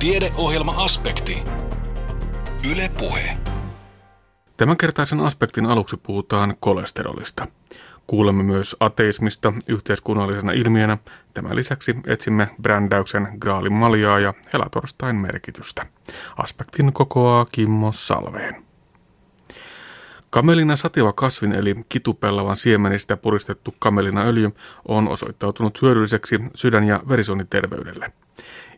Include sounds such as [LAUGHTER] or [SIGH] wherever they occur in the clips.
Tiedeohjelma-aspekti. Yle Puhe. Tämänkertaisen aspektin aluksi puhutaan kolesterolista. Kuulemme myös ateismista yhteiskunnallisena ilmiönä. Tämän lisäksi etsimme brändäyksen Graalin maljaa ja helatorstain merkitystä. Aspektin kokoaa Kimmo Salveen. Kamelina sativa kasvin eli kitupellavan siemenistä puristettu kamelinaöljy on osoittautunut hyödylliseksi sydän- ja verisuoniterveydelle.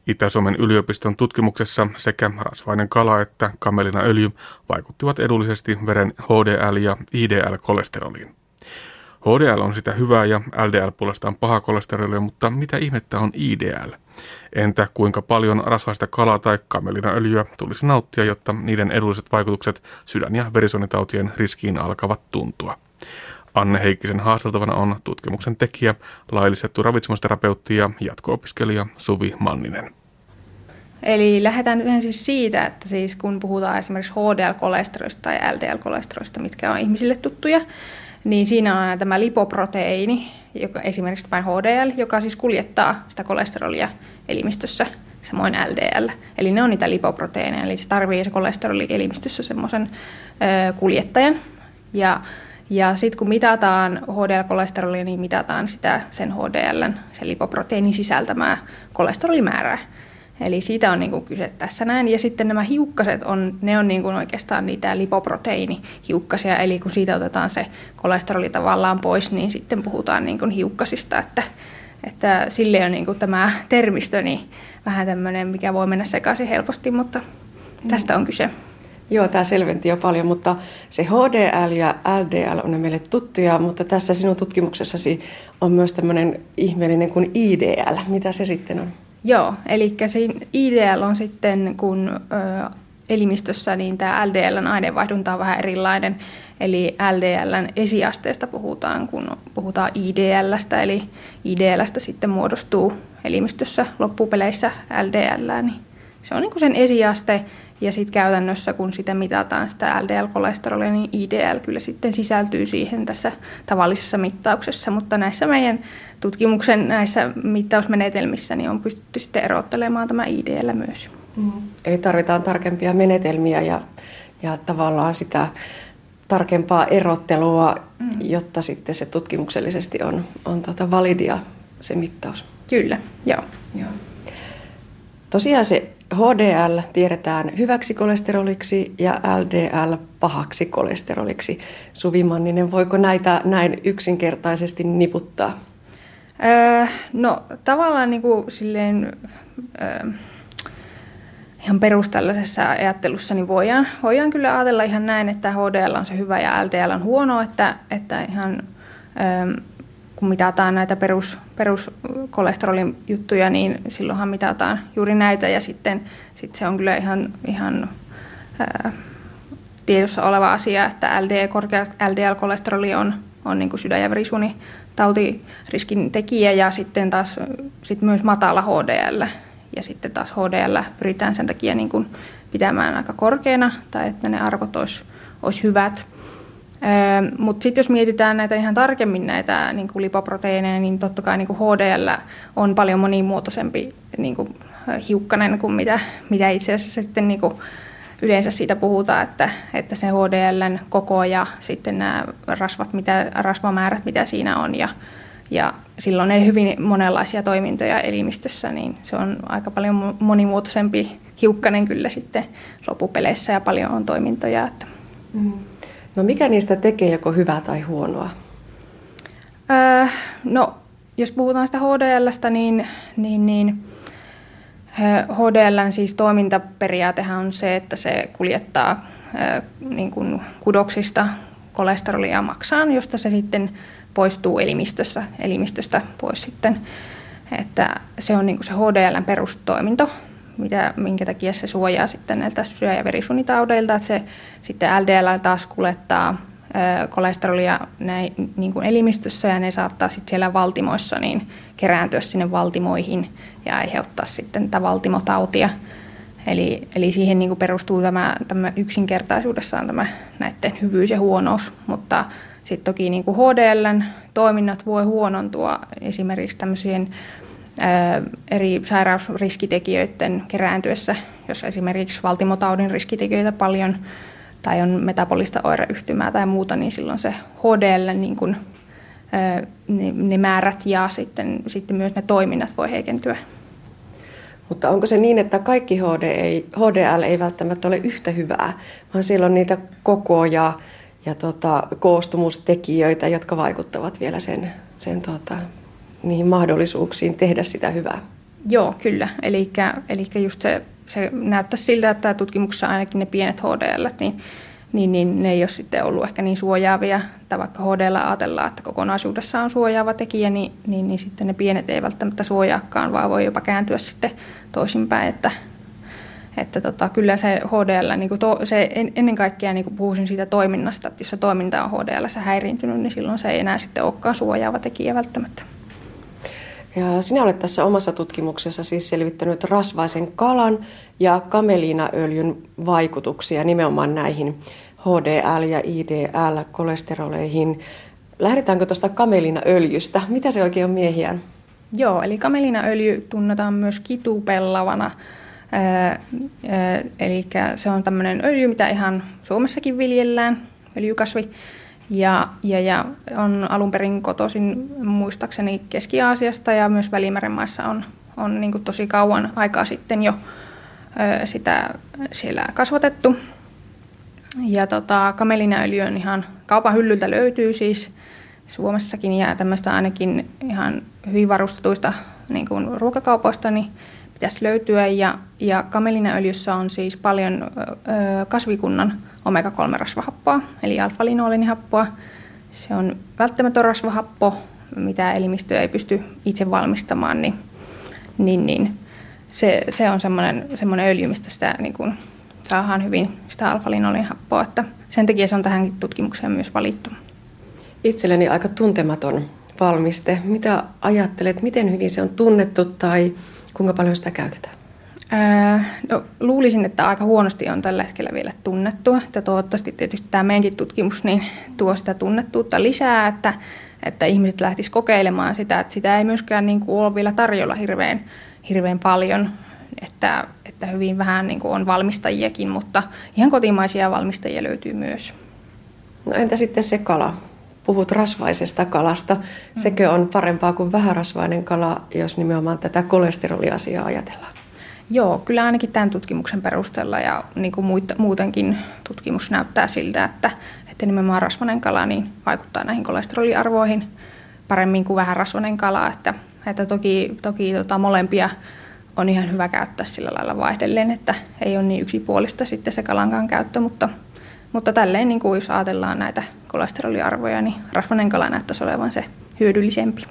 Itä-Suomen yliopiston tutkimuksessa sekä rasvainen kala että kamelinaöljy vaikuttivat edullisesti veren HDL- ja IDL-kolesteroliin. HDL on sitä hyvää ja LDL puolestaan paha kolesterolia, mutta mitä ihmettä on IDL? Entä kuinka paljon rasvaista kalaa tai kamelinaöljyä tulisi nauttia, jotta niiden edulliset vaikutukset sydän- ja verisuonitautien riskiin alkavat tuntua? Anne Heikkisen haasteltavana on tutkimuksen tekijä, laillistettu ravitsemusterapeutti ja jatko-opiskelija Suvi Manninen. Eli lähdetään nyt siis siitä, että siis kun puhutaan esimerkiksi HDL-kolesterolista tai LDL-kolesterolista, mitkä on ihmisille tuttuja, niin siinä on tämä lipoproteiini, joka esimerkiksi vain HDL, joka siis kuljettaa sitä kolesterolia elimistössä, samoin LDL. Eli ne on niitä lipoproteiineja, eli se tarvii se kolesteroli elimistössä semmoisen kuljettajan. Ja, ja sitten kun mitataan HDL-kolesterolia, niin mitataan sitä sen HDL, sen lipoproteiinin sisältämää kolesterolimäärää. Eli siitä on niin kuin kyse tässä näin. Ja sitten nämä hiukkaset, on, ne on niin kuin oikeastaan niitä lipoproteiinihiukkasia, eli kun siitä otetaan se kolesteroli tavallaan pois, niin sitten puhutaan niin kuin hiukkasista, että, että sille on niin kuin tämä termistö niin vähän tämmöinen, mikä voi mennä sekaisin helposti, mutta tästä on kyse. Joo, tämä selventi jo paljon, mutta se HDL ja LDL on ne meille tuttuja, mutta tässä sinun tutkimuksessasi on myös tämmöinen ihmeellinen kuin IDL. Mitä se sitten on? Joo, eli IDL on sitten, kun ö, elimistössä niin tämä LDLn aineenvaihdunta on vähän erilainen. Eli LDLn esiasteesta puhutaan, kun puhutaan IDLstä, eli IDLstä sitten muodostuu elimistössä loppupeleissä LDL, niin se on niin kuin sen esiaste, ja sitten käytännössä, kun sitä mitataan sitä LDL-kolesterolia, niin IDL kyllä sitten sisältyy siihen tässä tavallisessa mittauksessa, mutta näissä meidän tutkimuksen näissä mittausmenetelmissä niin on pystytty sitten erottelemaan tämä IDL myös. Mm. Eli tarvitaan tarkempia menetelmiä ja, ja tavallaan sitä tarkempaa erottelua, mm. jotta sitten se tutkimuksellisesti on, on tota validia se mittaus. Kyllä, joo. joo. Tosiaan se HDL tiedetään hyväksi kolesteroliksi ja LDL pahaksi kolesteroliksi. Suvi Manninen, voiko näitä näin yksinkertaisesti niputtaa? Öö, no tavallaan niin kuin silleen, öö, ihan perustellisessa ajattelussa niin voidaan, voidaan kyllä ajatella ihan näin, että HDL on se hyvä ja LDL on huono, että, että ihan öö, kun mitataan näitä perus, peruskolesterolin juttuja, niin silloinhan mitataan juuri näitä ja sitten sit se on kyllä ihan, ihan ää, tiedossa oleva asia, että LDL-kolesteroli on, on niin kuin sydän- ja verisuonitautisriskin tekijä ja sitten taas sit myös matala HDL. Ja sitten taas HDL pyritään sen takia niin kuin pitämään aika korkeana tai että ne arvot olisi, olisi hyvät. Mutta sitten jos mietitään näitä ihan tarkemmin näitä niin kuin lipoproteiineja, niin totta kai niin kuin HDL on paljon monimuotoisempi niin kuin hiukkanen kuin mitä, mitä itse asiassa sitten niin kuin yleensä siitä puhutaan, että, että se HDLn koko ja sitten nämä rasvat, mitä, rasvamäärät, mitä siinä on ja, ja silloin on hyvin monenlaisia toimintoja elimistössä, niin se on aika paljon monimuotoisempi hiukkanen kyllä sitten loppupeleissä ja paljon on toimintoja. Että. Mm. No mikä niistä tekee joko hyvää tai huonoa? Öö, no jos puhutaan sitä HDLstä, niin, niin, niin HDLn siis toimintaperiaatehan on se, että se kuljettaa niin kuin kudoksista kolesterolia maksaan, josta se sitten poistuu elimistössä, elimistöstä pois sitten. Että se on niin kuin se HDLn perustoiminto, mitä, minkä takia se suojaa sitten näiltä sydän- ja verisuonitaudeilta. Että se sitten LDL taas kuljettaa kolesterolia näin, niin kuin elimistössä ja ne saattaa sitten siellä valtimoissa niin kerääntyä sinne valtimoihin ja aiheuttaa sitten tätä valtimotautia. Eli, eli siihen niin kuin perustuu tämä, tämä yksinkertaisuudessaan tämä näiden hyvyys ja huonous, mutta sitten toki niin kuin HDLn toiminnat voi huonontua esimerkiksi tämmöisien eri sairausriskitekijöiden kerääntyessä, jos esimerkiksi valtimotaudin riskitekijöitä paljon tai on metabolista oireyhtymää tai muuta, niin silloin se HDL, niin kuin, ne, ne määrät ja sitten, sitten myös ne toiminnat voi heikentyä. Mutta onko se niin, että kaikki HD ei, HDL ei välttämättä ole yhtä hyvää, vaan siellä on niitä kokoja ja tota, koostumustekijöitä, jotka vaikuttavat vielä sen, sen tota, niihin mahdollisuuksiin tehdä sitä hyvää? Joo, kyllä. Eli just se, se näyttää siltä, että tutkimuksessa ainakin ne pienet HDL, niin, niin, niin ne ei ole sitten ollut ehkä niin suojaavia. Tai vaikka HDL ajatellaan, että kokonaisuudessaan on suojaava tekijä, niin, niin, niin sitten ne pienet ei välttämättä suojaakaan, vaan voi jopa kääntyä sitten toisinpäin, että, että tota, kyllä se HDL, niin kuin to, se en, ennen kaikkea niin kuin puhuisin siitä toiminnasta, että jos se toiminta on HDL häiriintynyt, niin silloin se ei enää sitten olekaan suojaava tekijä välttämättä. Ja sinä olet tässä omassa tutkimuksessa siis selvittänyt rasvaisen kalan ja kameliinaöljyn vaikutuksia nimenomaan näihin HDL- ja IDL-kolesteroleihin. Lähdetäänkö tuosta kamelinaöljystä? Mitä se oikein on miehiään? Joo, eli kamelinaöljy tunnetaan myös kitupellavana. eli se on tämmöinen öljy, mitä ihan Suomessakin viljellään, öljykasvi. Ja, ja, ja on alun perin kotoisin muistaakseni Keski-Aasiasta ja myös Välimeren maissa on, on niin kuin tosi kauan aikaa sitten jo ö, sitä siellä kasvatettu. Ja tota, kamelinaöljy on ihan kaupan hyllyltä löytyy siis Suomessakin ja tämmöistä ainakin ihan hyvin varustetuista niin kuin ruokakaupoista niin pitäisi löytyä. Ja, ja kamelinaöljyssä on siis paljon ö, kasvikunnan omega-3-rasvahappoa, eli alfa-linolenihappoa. Se on välttämätön rasvahappo, mitä elimistö ei pysty itse valmistamaan, niin, niin, niin se, se on semmoinen, semmoinen öljy, mistä sitä niin kuin, saadaan hyvin sitä alfa-linolenihappoa. Että sen takia se on tähän tutkimukseen myös valittu. Itselleni aika tuntematon valmiste. Mitä ajattelet, miten hyvin se on tunnettu tai kuinka paljon sitä käytetään? no, luulisin, että aika huonosti on tällä hetkellä vielä tunnettua. Että toivottavasti tietysti tämä meidänkin tutkimus niin tuo sitä tunnettuutta lisää, että, että ihmiset lähtis kokeilemaan sitä, että sitä ei myöskään niin kuin ole vielä tarjolla hirveän, hirveän paljon, että, että hyvin vähän niin kuin on valmistajiakin, mutta ihan kotimaisia valmistajia löytyy myös. No entä sitten se kala? Puhut rasvaisesta kalasta. Sekö on parempaa kuin vähärasvainen kala, jos nimenomaan tätä kolesteroliasiaa ajatellaan? Joo, kyllä ainakin tämän tutkimuksen perusteella ja niin kuin muutenkin tutkimus näyttää siltä, että, että nimenomaan rasvainen kala niin vaikuttaa näihin kolesteroliarvoihin paremmin kuin vähän rasvainen kala. Että, että toki, toki tota, molempia on ihan hyvä käyttää sillä lailla vaihdelleen, että ei ole niin yksipuolista sitten se kalankaan käyttö, mutta, mutta tälleen niin kuin jos ajatellaan näitä kolesteroliarvoja, niin rasvainen kala näyttäisi olevan se hyödyllisempi.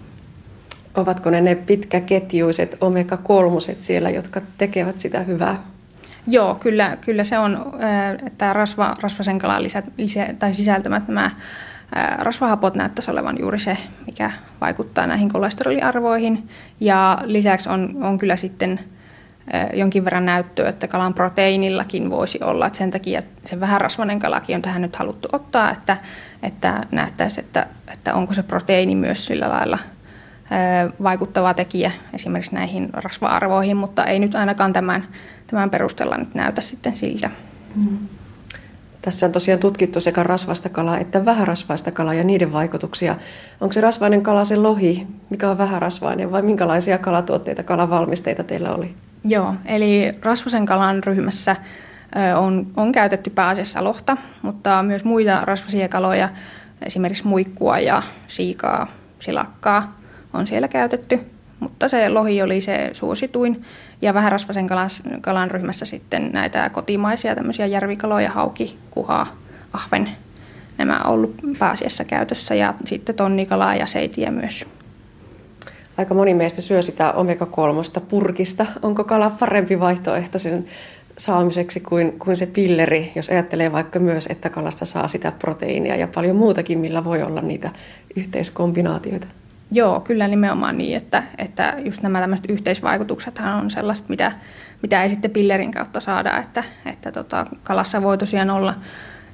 Ovatko ne ne pitkäketjuiset omega-kolmoset siellä, jotka tekevät sitä hyvää? Joo, kyllä, kyllä se on, että rasva, rasvasen kalan lisä, lisä, tai sisältämät nämä rasvahapot näyttäisi olevan juuri se, mikä vaikuttaa näihin kolesteroliarvoihin. Ja lisäksi on, on kyllä sitten jonkin verran näyttöä, että kalan proteiinillakin voisi olla. Että sen takia se vähärasvainen kalakin on tähän nyt haluttu ottaa, että, että nähtäisi, että, että onko se proteiini myös sillä lailla – vaikuttava tekijä esimerkiksi näihin rasva-arvoihin, mutta ei nyt ainakaan tämän, tämän perusteella nyt näytä sitten siltä. Mm. Tässä on tosiaan tutkittu sekä rasvasta kalaa että vähärasvaista kalaa ja niiden vaikutuksia. Onko se rasvainen kala se lohi, mikä on vähärasvainen vai minkälaisia kalatuotteita, kalavalmisteita teillä oli? Joo, eli rasvasen kalan ryhmässä on, on käytetty pääasiassa lohta, mutta myös muita rasvaisia kaloja, esimerkiksi muikkua ja siikaa, silakkaa, on siellä käytetty, mutta se lohi oli se suosituin. Ja vähärasvasen kalan, kalan ryhmässä sitten näitä kotimaisia tämmöisiä järvikaloja, hauki, kuha, ahven, nämä on ollut pääasiassa käytössä ja sitten tonnikalaa ja seitiä myös. Aika moni meistä syö sitä omega-3 purkista. Onko kala parempi vaihtoehto sen saamiseksi kuin, kuin se pilleri, jos ajattelee vaikka myös, että kalasta saa sitä proteiinia ja paljon muutakin, millä voi olla niitä yhteiskombinaatioita? Joo, kyllä nimenomaan niin, että, että just nämä tämmöiset yhteisvaikutuksethan on sellaista, mitä, mitä ei sitten pillerin kautta saada, että, että tota, kalassa voi tosiaan olla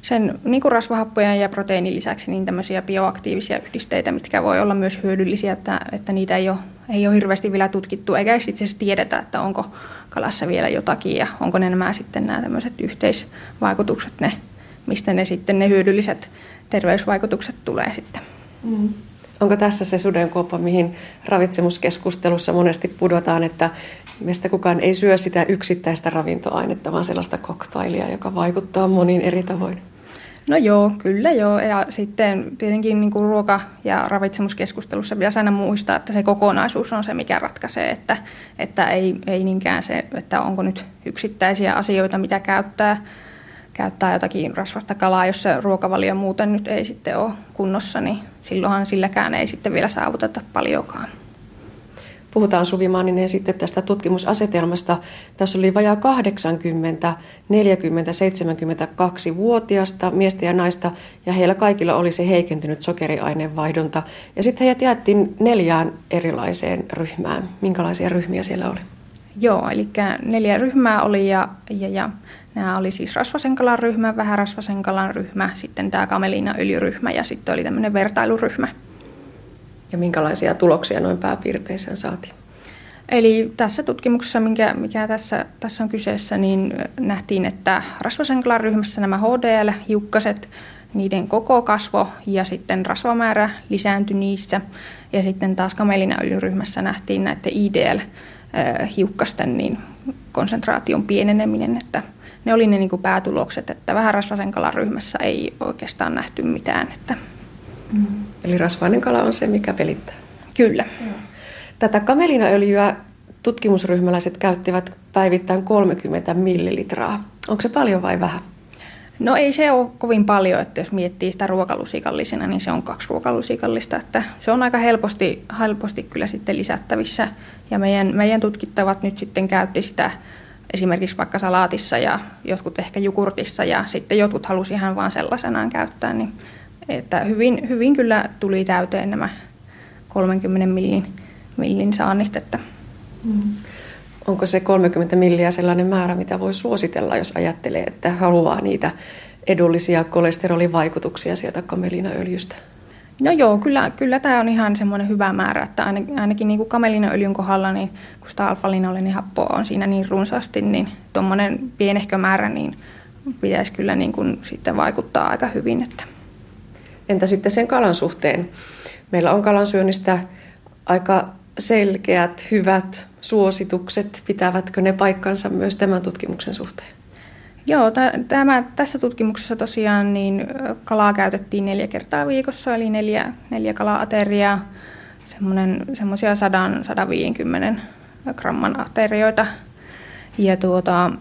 sen niin kuin rasvahappojen ja proteiinin lisäksi niin tämmöisiä bioaktiivisia yhdisteitä, mitkä voi olla myös hyödyllisiä, että, että niitä ei ole ei ole hirveästi vielä tutkittu, eikä itse asiassa tiedetä, että onko kalassa vielä jotakin ja onko ne nämä sitten nämä tämmöiset yhteisvaikutukset, ne, mistä ne sitten ne hyödylliset terveysvaikutukset tulee sitten. Mm. Onko tässä se sudenkuoppa, mihin ravitsemuskeskustelussa monesti pudotaan, että meistä kukaan ei syö sitä yksittäistä ravintoainetta, vaan sellaista koktailia, joka vaikuttaa monin eri tavoin? No joo, kyllä joo. Ja sitten tietenkin niin kuin ruoka- ja ravitsemuskeskustelussa pitäisi aina muistaa, että se kokonaisuus on se, mikä ratkaisee, että, että ei, ei niinkään se, että onko nyt yksittäisiä asioita, mitä käyttää, käyttää jotakin rasvasta kalaa, jos se ruokavalio muuten nyt ei sitten ole kunnossa, niin silloinhan silläkään ei sitten vielä saavuteta paljonkaan. Puhutaan Suvi Manninen sitten tästä tutkimusasetelmasta. Tässä oli vajaa 80, 40, 72-vuotiaasta miestä ja naista, ja heillä kaikilla oli se heikentynyt sokeriaineenvaihdunta. Ja sitten heidät jaettiin neljään erilaiseen ryhmään. Minkälaisia ryhmiä siellä oli? Joo, eli neljä ryhmää oli ja, ja, ja nämä oli siis rasvasen kalan ryhmä, vähän rasvasen kalan ryhmä, sitten tämä öljyryhmä ja sitten oli tämmöinen vertailuryhmä. Ja minkälaisia tuloksia noin pääpiirteissään saatiin? Eli tässä tutkimuksessa, mikä, mikä tässä, tässä on kyseessä, niin nähtiin, että rasvasen kalan ryhmässä nämä HDL-hiukkaset, niiden koko kasvo ja sitten rasvamäärä lisääntyi niissä. Ja sitten taas kamelinaöljyryhmässä nähtiin näiden IDL-hiukkasten niin konsentraation pieneneminen, että ne oli ne niin kuin päätulokset, että vähän rasvasen kalan ryhmässä ei oikeastaan nähty mitään. Että Mm. Eli rasvainen kala on se, mikä pelittää. Kyllä. Tätä kamelinaöljyä tutkimusryhmäläiset käyttivät päivittäin 30 millilitraa. Onko se paljon vai vähän? No ei se ole kovin paljon, että jos miettii sitä ruokalusikallisena, niin se on kaksi ruokalusikallista. Että se on aika helposti, helposti kyllä sitten lisättävissä. Ja meidän, meidän tutkittavat nyt sitten käytti sitä esimerkiksi vaikka salaatissa ja jotkut ehkä jukurtissa ja sitten jotkut halusi ihan vaan sellaisenaan käyttää, niin että hyvin, hyvin kyllä tuli täyteen nämä 30 millin, millin saannit. Että. Mm. Onko se 30 milliä sellainen määrä, mitä voi suositella, jos ajattelee, että haluaa niitä edullisia kolesterolivaikutuksia sieltä kamelinaöljystä? No joo, kyllä, kyllä tämä on ihan semmoinen hyvä määrä, että ainakin, ainakin niin kuin kamelinaöljyn kohdalla, niin kun sitä alfa-linolinen happoa on siinä niin runsaasti, niin tuommoinen pienehkö määrä niin pitäisi kyllä niin kuin sitten vaikuttaa aika hyvin. Että. Entä sitten sen kalan suhteen? Meillä on kalansyönnistä aika selkeät, hyvät suositukset. Pitävätkö ne paikkansa myös tämän tutkimuksen suhteen? Joo, tämä, tässä tutkimuksessa tosiaan niin kalaa käytettiin neljä kertaa viikossa, eli neljä, neljä kala-ateriaa, semmoisia 100-150 gramman aterioita. Ja tuota,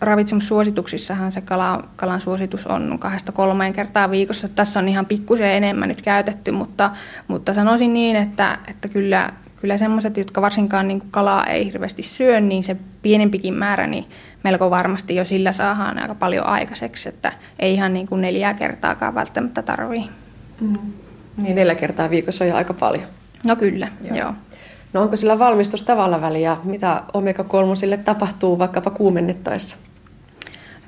ravitsemussuosituksissahan se kala, kalan suositus on kahdesta kolmeen kertaa viikossa. Tässä on ihan pikkusen enemmän nyt käytetty, mutta, mutta sanoisin niin, että, että kyllä, kyllä semmoiset, jotka varsinkaan niin kalaa ei hirveästi syö, niin se pienempikin määrä, niin melko varmasti jo sillä saadaan aika paljon aikaiseksi, että ei ihan niin kuin neljää kertaakaan välttämättä tarvii. Mm. Niin neljä kertaa viikossa on jo aika paljon. No kyllä, joo. joo. No onko sillä valmistustavalla väliä? Mitä omega-3 tapahtuu vaikkapa kuumennettaessa?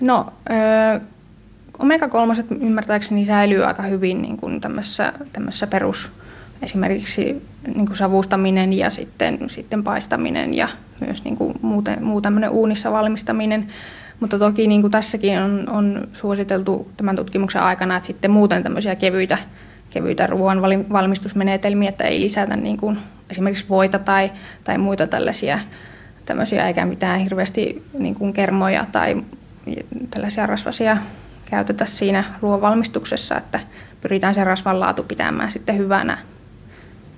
No, öö, omega-3 ymmärtääkseni säilyy aika hyvin niin kuin tämmössä, tämmössä perus, esimerkiksi niin kuin savustaminen ja sitten, sitten paistaminen ja myös niin kuin muuten, muu tämmöinen uunissa valmistaminen. Mutta toki niin kuin tässäkin on, on suositeltu tämän tutkimuksen aikana, että sitten muuten tämmöisiä kevyitä, kevyitä ruoan valmistusmenetelmiä, että ei lisätä niin kuin esimerkiksi voita tai, tai muita tällaisia tämmöisiä, eikä mitään hirveästi niin kuin kermoja tai tällaisia rasvasia käytetä siinä ruoanvalmistuksessa, että pyritään sen rasvan laatu pitämään sitten hyvänä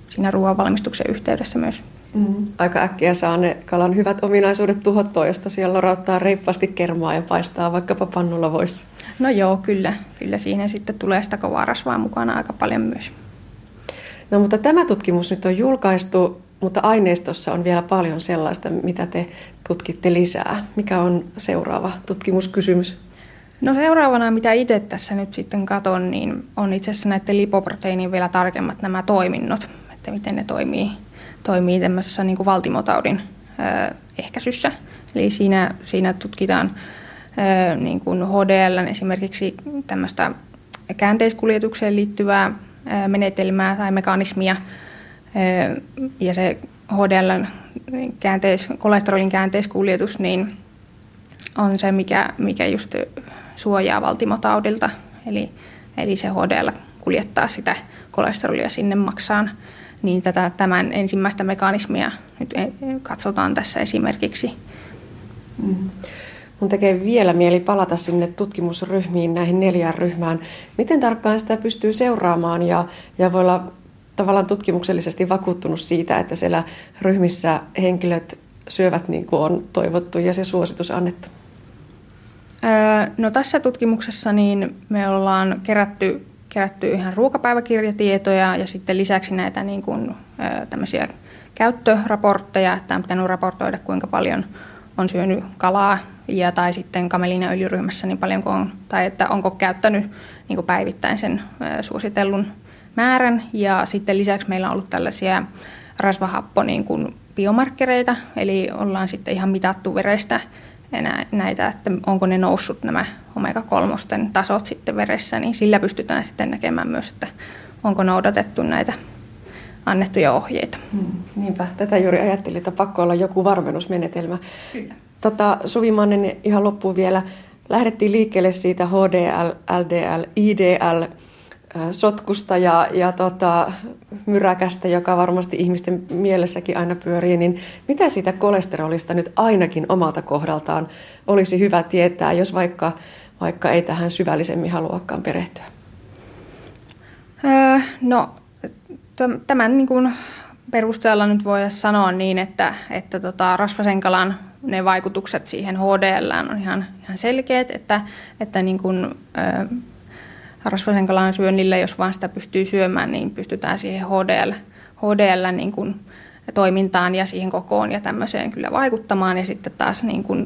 siinä ruoanvalmistuksen yhteydessä myös. Mm. Aika äkkiä saa ne kalan hyvät ominaisuudet tuhottua, jos tosiaan lorauttaa reippaasti kermaa ja paistaa vaikkapa pannulla voisi. No joo, kyllä. Kyllä siihen sitten tulee sitä kovaa rasvaa mukana aika paljon myös. No mutta tämä tutkimus nyt on julkaistu, mutta aineistossa on vielä paljon sellaista, mitä te tutkitte lisää. Mikä on seuraava tutkimuskysymys? No seuraavana, mitä itse tässä nyt sitten katon, niin on itse asiassa näiden lipoproteiinin vielä tarkemmat nämä toiminnot, että miten ne toimii, toimii tämmöisessä niin kuin valtimotaudin ö, ehkäisyssä. Eli siinä, siinä tutkitaan ö, niin kuin HDL esimerkiksi tämmöistä käänteiskuljetukseen liittyvää ö, menetelmää tai mekanismia, Ja se HDL, käänteis, kolesterolin käänteiskuljetus, niin on se, mikä, mikä just suojaa valtimotaudilta. Eli, eli se HDL kuljettaa sitä kolesterolia sinne maksaan. Niin tätä, tämän ensimmäistä mekanismia nyt e, katsotaan tässä esimerkiksi. Mm. Mun tekee vielä mieli palata sinne tutkimusryhmiin, näihin neljään ryhmään. Miten tarkkaan sitä pystyy seuraamaan ja, ja voi olla tavallaan tutkimuksellisesti vakuuttunut siitä, että siellä ryhmissä henkilöt syövät niin kuin on toivottu ja se suositus annettu? No tässä tutkimuksessa niin me ollaan kerätty, kerätty ihan ruokapäiväkirjatietoja ja sitten lisäksi näitä niin kuin, tämmöisiä käyttöraportteja, että on pitänyt raportoida kuinka paljon on syönyt kalaa ja tai sitten kamelinaöljyryhmässä niin paljon on, tai että onko käyttänyt niin kuin päivittäin sen suositellun määrän. Ja sitten lisäksi meillä on ollut tällaisia rasvahappo niin kuin biomarkkereita, eli ollaan sitten ihan mitattu verestä näitä, että onko ne noussut nämä omega-3 tasot sitten veressä, niin sillä pystytään sitten näkemään myös, että onko noudatettu näitä annettuja ohjeita. Hmm, niinpä, tätä juuri ajattelin, että pakko olla joku varmennusmenetelmä. Kyllä. Tota, Suvi Mannen, ihan loppuun vielä. Lähdettiin liikkeelle siitä HDL, LDL, IDL sotkusta ja, ja tota, myräkästä, joka varmasti ihmisten mielessäkin aina pyörii, niin mitä siitä kolesterolista nyt ainakin omalta kohdaltaan olisi hyvä tietää, jos vaikka, vaikka ei tähän syvällisemmin haluakaan perehtyä? Öö, no, tämän niin kuin perusteella nyt voi sanoa niin, että, että tota, rasvasenkalan ne vaikutukset siihen HDL on ihan, ihan selkeät, että, että niin kuin, ö, rasvasen kalan syönnillä, jos vaan sitä pystyy syömään, niin pystytään siihen HDL, HDL niin kuin toimintaan ja siihen kokoon ja tämmöiseen kyllä vaikuttamaan. Ja sitten taas niin kuin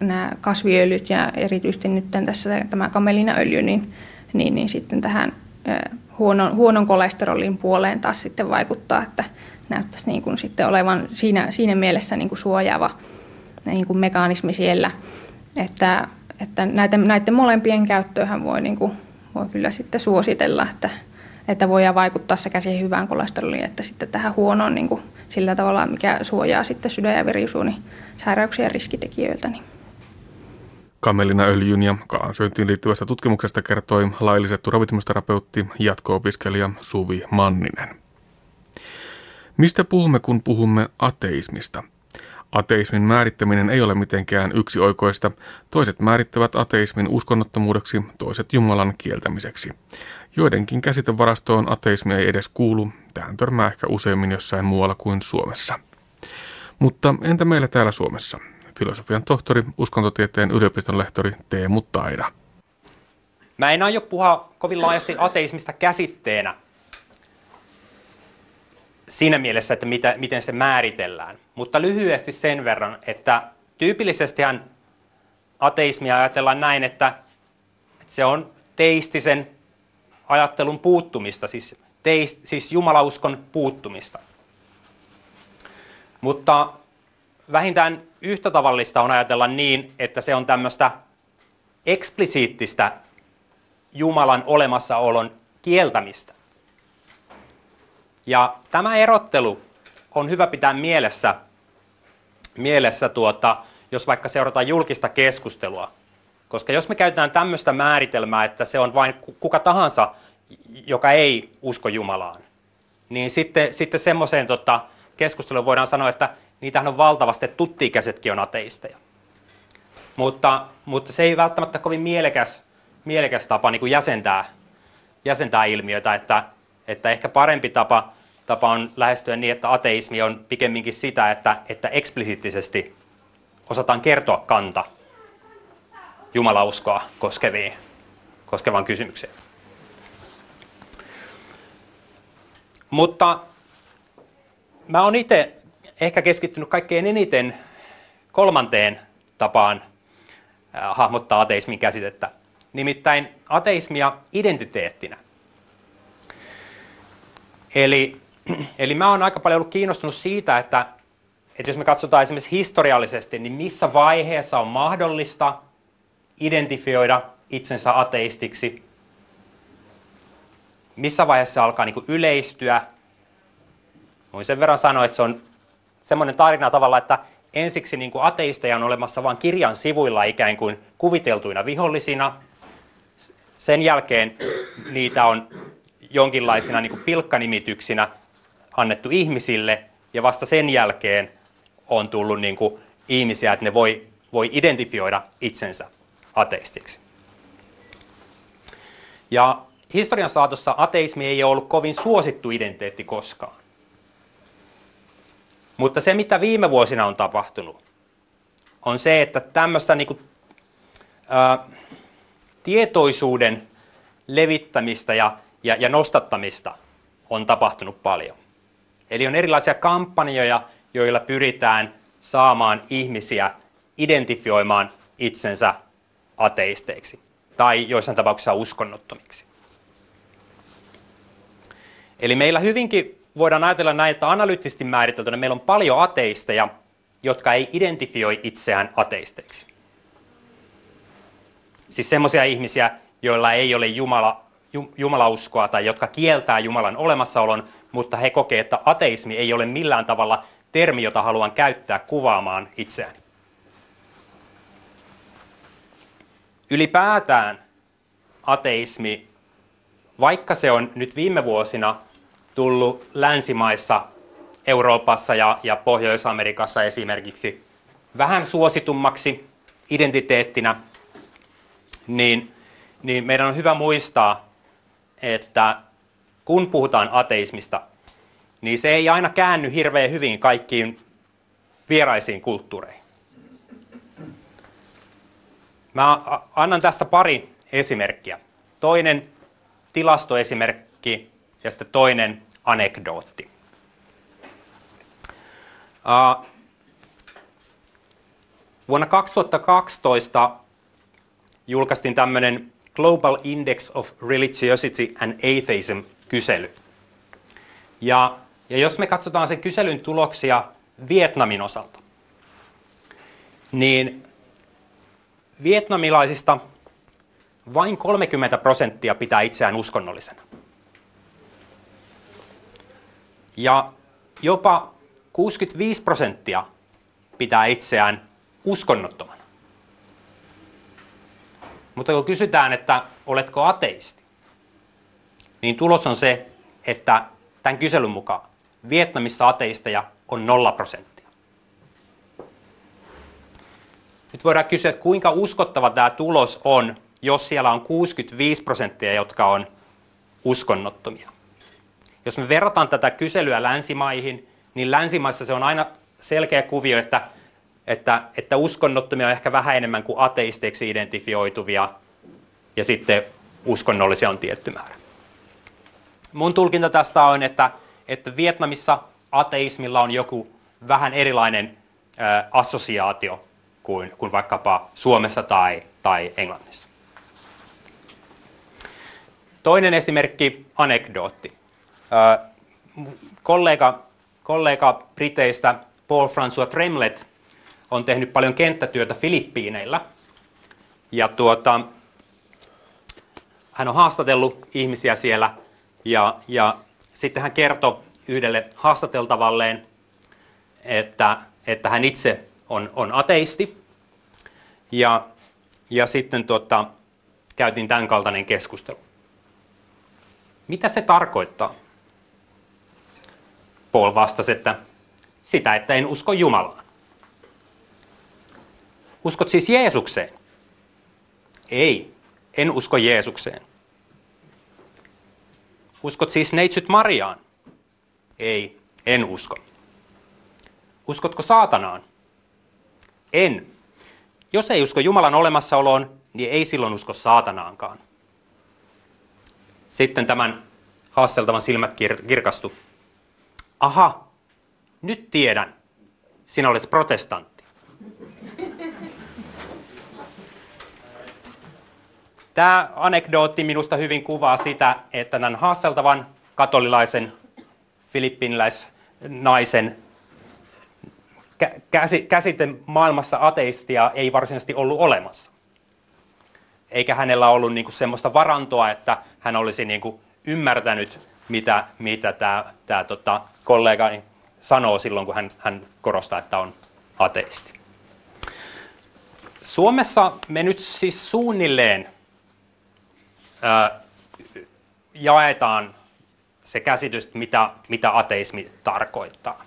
nämä kasviöljyt ja erityisesti nyt tässä tämä kamelinaöljy, niin, niin, niin sitten tähän huonon, huonon kolesterolin puoleen taas sitten vaikuttaa, että näyttäisi niin kuin sitten olevan siinä, siinä mielessä niin kuin suojaava niin kuin mekanismi siellä, että, että näiden, näiden molempien käyttöön voi niin kuin voi kyllä sitten suositella, että, että voidaan vaikuttaa sekä siihen hyvään kolesteroliin että sitten tähän huonoon niin kuin sillä tavalla, mikä suojaa sitten sydän- ja verisuonisairauksien riskitekijöiltä. Niin. Kamelinaöljyn ja kalansyöntiin liittyvästä tutkimuksesta kertoi laillisettu ravitsemusterapeutti jatko-opiskelija Suvi Manninen. Mistä puhumme, kun puhumme ateismista – Ateismin määrittäminen ei ole mitenkään yksioikoista. Toiset määrittävät ateismin uskonnottomuudeksi, toiset Jumalan kieltämiseksi. Joidenkin käsitevarastoon ateismi ei edes kuulu, tähän törmää ehkä useimmin jossain muualla kuin Suomessa. Mutta entä meillä täällä Suomessa? Filosofian tohtori, uskontotieteen yliopiston lehtori Teemu Taira. Mä en aio puhua kovin laajasti ateismista käsitteenä, siinä mielessä, että mitä, miten se määritellään. Mutta lyhyesti sen verran, että tyypillisestihan ateismia ajatellaan näin, että, että se on teistisen ajattelun puuttumista, siis, teist, siis jumalauskon puuttumista. Mutta vähintään yhtä tavallista on ajatella niin, että se on tämmöistä eksplisiittistä Jumalan olemassaolon kieltämistä. Ja tämä erottelu on hyvä pitää mielessä, mielessä tuota, jos vaikka seurataan julkista keskustelua. Koska jos me käytetään tämmöistä määritelmää, että se on vain kuka tahansa, joka ei usko Jumalaan, niin sitten, sitten semmoiseen tota, keskusteluun voidaan sanoa, että niitähän on valtavasti, että tuttiikäisetkin on ateisteja. Mutta, mutta se ei välttämättä kovin mielekäs, mielekäs tapa niin kuin jäsentää, jäsentää ilmiötä, että, että ehkä parempi tapa, tapa on lähestyä niin, että ateismi on pikemminkin sitä, että, että eksplisiittisesti osataan kertoa kanta jumalauskoa koskeviin, koskevaan kysymykseen. Mutta mä oon itse ehkä keskittynyt kaikkein eniten kolmanteen tapaan hahmottaa ateismin käsitettä, nimittäin ateismia identiteettinä. Eli, [CLEARS THROAT] eli mä oon aika paljon ollut kiinnostunut siitä, että, että jos me katsotaan esimerkiksi historiallisesti, niin missä vaiheessa on mahdollista identifioida itsensä ateistiksi, missä vaiheessa se alkaa niin kuin yleistyä, Voin sen verran sanoa, että se on semmoinen tarina tavalla, että ensiksi niin kuin ateisteja on olemassa vain kirjan sivuilla ikään kuin kuviteltuina vihollisina. Sen jälkeen niitä on jonkinlaisina niin kuin pilkkanimityksinä annettu ihmisille ja vasta sen jälkeen on tullut niin kuin ihmisiä, että ne voi, voi identifioida itsensä ateistiksi. Ja historian saatossa ateismi ei ole ollut kovin suosittu identiteetti koskaan. Mutta se, mitä viime vuosina on tapahtunut, on se, että tämmöistä niin kuin, ää, tietoisuuden levittämistä ja, ja, ja nostattamista on tapahtunut paljon. Eli on erilaisia kampanjoja, joilla pyritään saamaan ihmisiä identifioimaan itsensä ateisteiksi tai joissain tapauksissa uskonnottomiksi. Eli meillä hyvinkin voidaan ajatella näin, että analyyttisesti määriteltynä meillä on paljon ateisteja, jotka ei identifioi itseään ateisteiksi. Siis semmoisia ihmisiä, joilla ei ole Jumala, jumalauskoa tai jotka kieltää Jumalan olemassaolon, mutta he kokee, että ateismi ei ole millään tavalla termi, jota haluan käyttää kuvaamaan itseäni. Ylipäätään ateismi, vaikka se on nyt viime vuosina tullut länsimaissa, Euroopassa ja, ja Pohjois-Amerikassa esimerkiksi vähän suositummaksi identiteettinä, niin, niin meidän on hyvä muistaa, että kun puhutaan ateismista, niin se ei aina käänny hirveän hyvin kaikkiin vieraisiin kulttuureihin. Mä annan tästä pari esimerkkiä. Toinen tilastoesimerkki ja sitten toinen anekdootti. Vuonna 2012 julkaistiin tämmöinen Global Index of Religiosity and Atheism kysely. Ja, ja jos me katsotaan sen kyselyn tuloksia Vietnamin osalta, niin vietnamilaisista vain 30 prosenttia pitää itseään uskonnollisena. Ja jopa 65 prosenttia pitää itseään uskonnottomana. Mutta kun kysytään, että oletko ateisti, niin tulos on se, että tämän kyselyn mukaan Vietnamissa ateisteja on 0 prosenttia. Nyt voidaan kysyä, että kuinka uskottava tämä tulos on, jos siellä on 65 prosenttia, jotka on uskonnottomia. Jos me verrataan tätä kyselyä länsimaihin, niin länsimaissa se on aina selkeä kuvio, että, että, että uskonnottomia on ehkä vähän enemmän kuin ateisteiksi identifioituvia ja sitten uskonnollisia on tietty määrä. Mun tulkinta tästä on, että, että Vietnamissa ateismilla on joku vähän erilainen ä, assosiaatio kuin, kuin vaikkapa Suomessa tai, tai Englannissa. Toinen esimerkki, anekdootti kollega, kollega Briteistä Paul François Tremlet on tehnyt paljon kenttätyötä Filippiineillä. Ja tuota, hän on haastatellut ihmisiä siellä ja, ja sitten hän kertoi yhdelle haastateltavalleen, että, että hän itse on, on ateisti. Ja, ja sitten tuota, käytiin tämän kaltainen keskustelu. Mitä se tarkoittaa? Paul vastasi, että sitä, että en usko Jumalaan. Uskot siis Jeesukseen? Ei, en usko Jeesukseen. Uskot siis neitsyt Mariaan? Ei, en usko. Uskotko saatanaan? En. Jos ei usko Jumalan olemassaoloon, niin ei silloin usko saatanaankaan. Sitten tämän haasteltavan silmät kir- kirkastu aha, nyt tiedän, sinä olet protestantti. Tämä anekdootti minusta hyvin kuvaa sitä, että tämän haasteltavan katolilaisen filippiniläisnaisen käsite maailmassa ateistia ei varsinaisesti ollut olemassa. Eikä hänellä ollut niinku semmoista varantoa, että hän olisi niinku ymmärtänyt, mitä, mitä tämä, tota, kollegani sanoo silloin, kun hän, hän korostaa, että on ateisti. Suomessa me nyt siis suunnilleen jaetaan se käsitys, mitä, mitä ateismi tarkoittaa.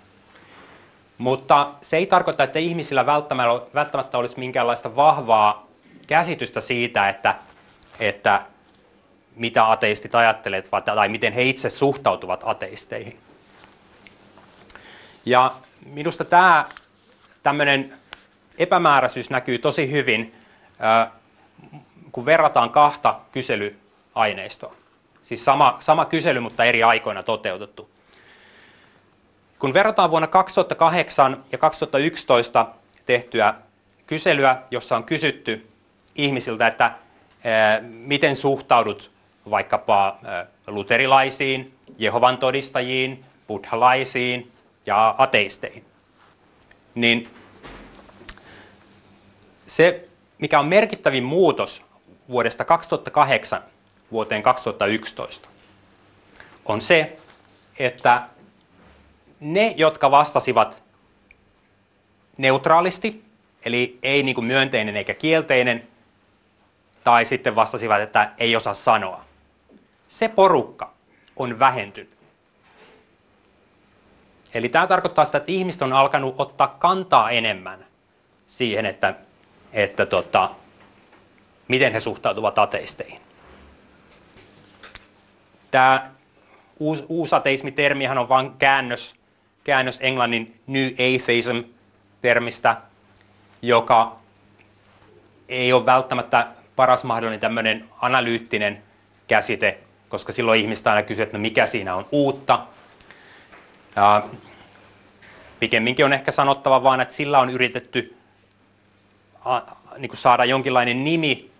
Mutta se ei tarkoita, että ihmisillä välttämättä olisi minkäänlaista vahvaa käsitystä siitä, että, että mitä ateistit ajattelevat tai miten he itse suhtautuvat ateisteihin. Ja minusta tämä tämmöinen epämääräisyys näkyy tosi hyvin, kun verrataan kahta kyselyaineistoa. Siis sama, sama kysely, mutta eri aikoina toteutettu. Kun verrataan vuonna 2008 ja 2011 tehtyä kyselyä, jossa on kysytty ihmisiltä, että miten suhtaudut vaikkapa luterilaisiin, Jehovan todistajiin, buddhalaisiin ja ateisteihin, niin se, mikä on merkittävin muutos vuodesta 2008 vuoteen 2011, on se, että ne, jotka vastasivat neutraalisti, eli ei niin kuin myönteinen eikä kielteinen, tai sitten vastasivat, että ei osaa sanoa, se porukka on vähentynyt. Eli tämä tarkoittaa sitä, että ihmiset on alkanut ottaa kantaa enemmän siihen, että, että tota, miten he suhtautuvat ateisteihin. Tämä uus, uusateismi-termihän on vain käännös, käännös englannin New Atheism-termistä, joka ei ole välttämättä paras mahdollinen tämmöinen analyyttinen käsite, koska silloin ihmistä aina kysyy, että no mikä siinä on uutta. Ja pikemminkin on ehkä sanottava vaan, että sillä on yritetty niin kuin saada jonkinlainen nimi,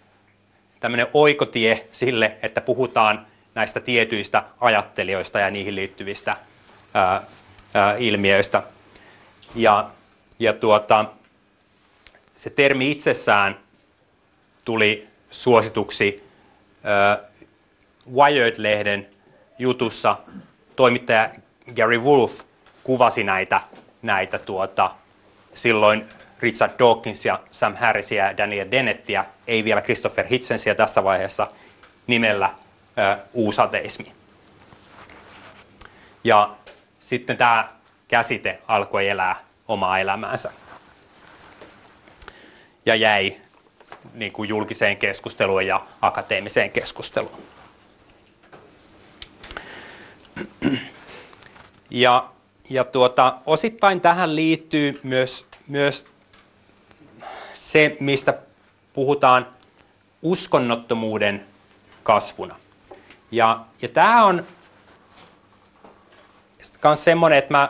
tämmöinen oikotie sille, että puhutaan näistä tietyistä ajattelijoista ja niihin liittyvistä ää, ää, ilmiöistä. Ja, ja tuota, se termi itsessään tuli suosituksi ää, Wired-lehden jutussa toimittaja Gary Wolf kuvasi näitä, näitä tuota, silloin Richard Dawkins ja Sam Harrisia ja Daniel Dennettiä, ei vielä Christopher Hitchensia tässä vaiheessa, nimellä uusateismi. Ja sitten tämä käsite alkoi elää omaa elämäänsä ja jäi niin kuin julkiseen keskusteluun ja akateemiseen keskusteluun. Ja, ja tuota, osittain tähän liittyy myös, myös se, mistä puhutaan uskonnottomuuden kasvuna. Ja, ja tämä on myös semmoinen, että mä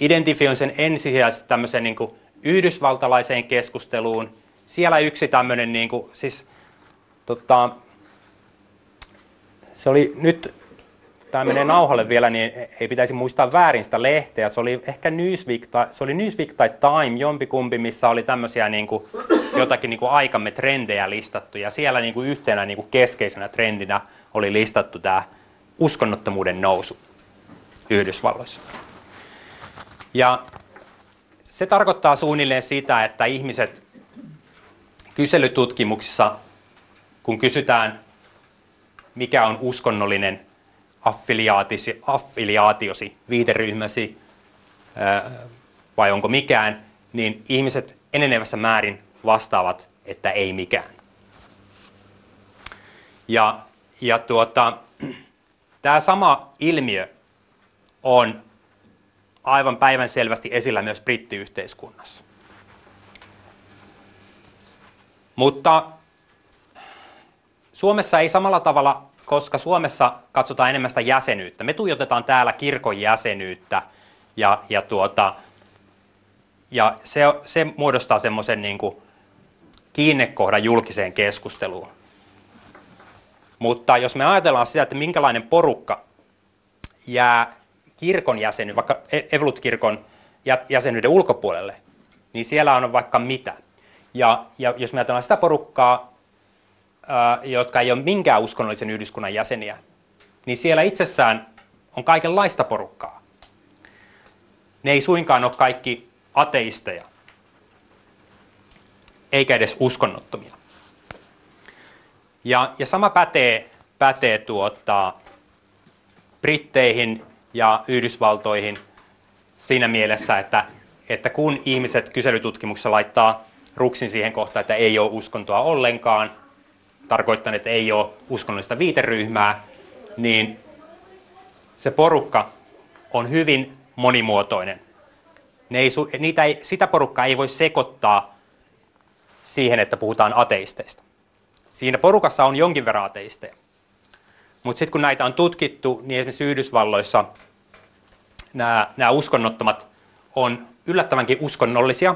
identifioin sen ensisijaisesti tämmöiseen niin kuin yhdysvaltalaiseen keskusteluun. Siellä yksi tämmöinen, niin kuin, siis, tota, se oli nyt tämä menee nauhalle vielä, niin ei pitäisi muistaa väärin sitä lehteä. Se oli ehkä Newsweek tai, se oli Newsweek tai Time, jompikumpi, missä oli tämmöisiä niin kuin, jotakin niin kuin aikamme trendejä listattu. Ja siellä niin kuin yhtenä niin kuin keskeisenä trendinä oli listattu tämä uskonnottomuuden nousu Yhdysvalloissa. Ja se tarkoittaa suunnilleen sitä, että ihmiset kyselytutkimuksissa, kun kysytään, mikä on uskonnollinen affiliaatisi, affiliaatiosi, viiteryhmäsi vai onko mikään, niin ihmiset enenevässä määrin vastaavat, että ei mikään. Ja, ja tuota, tämä sama ilmiö on aivan päivän selvästi esillä myös brittiyhteiskunnassa. Mutta Suomessa ei samalla tavalla koska Suomessa katsotaan enemmän sitä jäsenyyttä. Me tuijotetaan täällä kirkon jäsenyyttä ja, ja, tuota, ja se, se muodostaa semmoisen niin kiinnekohdan julkiseen keskusteluun. Mutta jos me ajatellaan sitä, että minkälainen porukka jää kirkon jäsenyyden, vaikka e- Evolut-kirkon jäsenyyden ulkopuolelle, niin siellä on vaikka mitä. Ja, ja jos me ajatellaan sitä porukkaa, jotka ei ole minkään uskonnollisen yhdyskunnan jäseniä, niin siellä itsessään on kaikenlaista porukkaa. Ne ei suinkaan ole kaikki ateisteja, eikä edes uskonnottomia. Ja, ja sama pätee, pätee tuota, Britteihin ja Yhdysvaltoihin siinä mielessä, että, että kun ihmiset kyselytutkimuksessa laittaa ruksin siihen kohtaan, että ei ole uskontoa ollenkaan, tarkoittaa, että ei ole uskonnollista viiteryhmää, niin se porukka on hyvin monimuotoinen. Ne ei, niitä ei, sitä porukkaa ei voi sekoittaa siihen, että puhutaan ateisteista. Siinä porukassa on jonkin verran ateisteja. Mutta sitten kun näitä on tutkittu, niin esimerkiksi Yhdysvalloissa nämä uskonnottomat on yllättävänkin uskonnollisia.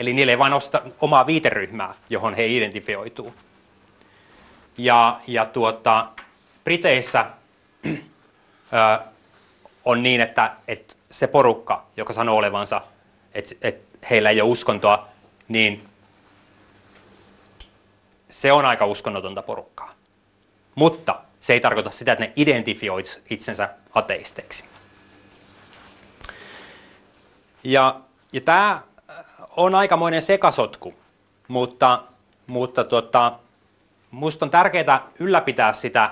Eli niille ei vain osta omaa viiteryhmää, johon he identifioituu. Ja, ja tuota, Briteissä [CLEARS THROAT] ö, on niin, että, että se porukka, joka sanoo olevansa, että, että heillä ei ole uskontoa, niin se on aika uskonnotonta porukkaa. Mutta se ei tarkoita sitä, että ne identifioit itsensä ateisteiksi. Ja, ja tämä on aikamoinen sekasotku, mutta, mutta tota, minusta on tärkeää ylläpitää sitä,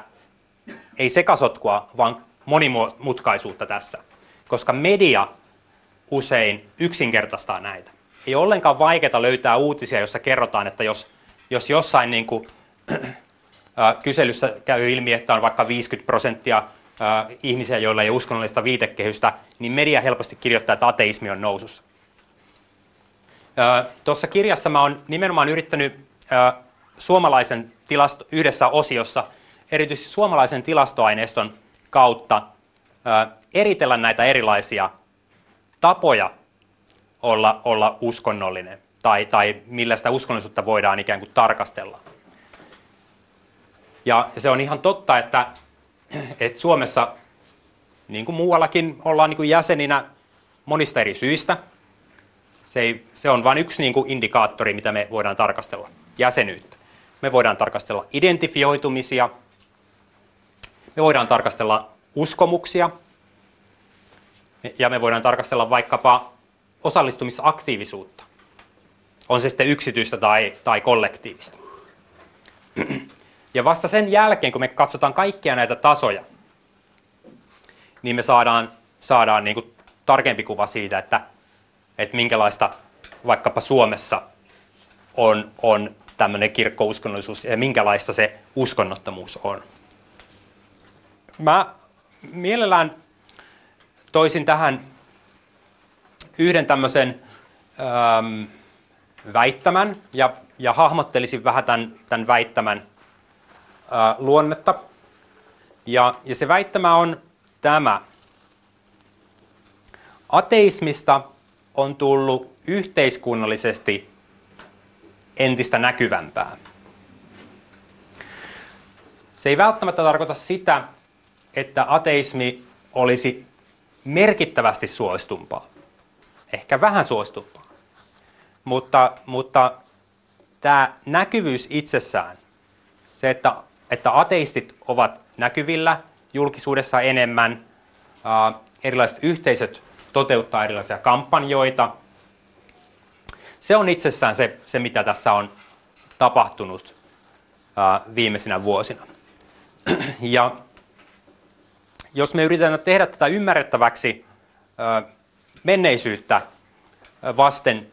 ei sekasotkua, vaan monimutkaisuutta tässä, koska media usein yksinkertaistaa näitä. Ei ole ollenkaan vaikeaa löytää uutisia, jossa kerrotaan, että jos, jos jossain niin kuin, [CLEARS THROAT] kyselyssä käy ilmi, että on vaikka 50 prosenttia ihmisiä, joilla ei ole uskonnollista viitekehystä, niin media helposti kirjoittaa, että ateismi on nousussa. Tuossa kirjassa mä oon nimenomaan yrittänyt suomalaisen tilasto, yhdessä osiossa, erityisesti suomalaisen tilastoaineiston kautta, eritellä näitä erilaisia tapoja olla, olla uskonnollinen tai, tai millä sitä uskonnollisuutta voidaan ikään kuin tarkastella. Ja se on ihan totta, että, että Suomessa, niin kuin muuallakin, ollaan niin kuin jäseninä monista eri syistä. Se, ei, se on vain yksi niin kuin indikaattori, mitä me voidaan tarkastella, jäsenyyttä. Me voidaan tarkastella identifioitumisia, me voidaan tarkastella uskomuksia, ja me voidaan tarkastella vaikkapa osallistumisaktiivisuutta. On se sitten yksityistä tai, tai kollektiivista. Ja vasta sen jälkeen, kun me katsotaan kaikkia näitä tasoja, niin me saadaan, saadaan niin kuin tarkempi kuva siitä, että, että minkälaista vaikkapa Suomessa on, on tämmöinen kirkkouskonnollisuus ja minkälaista se uskonnottomuus on. Mä mielellään toisin tähän yhden tämmöisen ähm, väittämän ja, ja hahmottelisin vähän tämän, tämän väittämän äh, luonnetta. Ja, ja se väittämä on tämä. Ateismista on tullut yhteiskunnallisesti entistä näkyvämpää. Se ei välttämättä tarkoita sitä, että ateismi olisi merkittävästi suostumpaa. Ehkä vähän suostumpaa. Mutta, mutta tämä näkyvyys itsessään, se, että, että ateistit ovat näkyvillä julkisuudessa enemmän, erilaiset yhteisöt toteuttaa erilaisia kampanjoita, se on itsessään se, se mitä tässä on tapahtunut viimeisinä vuosina. [CLEARS THROAT] Ja jos me yritetään tehdä tätä ymmärrettäväksi menneisyyttä vasten,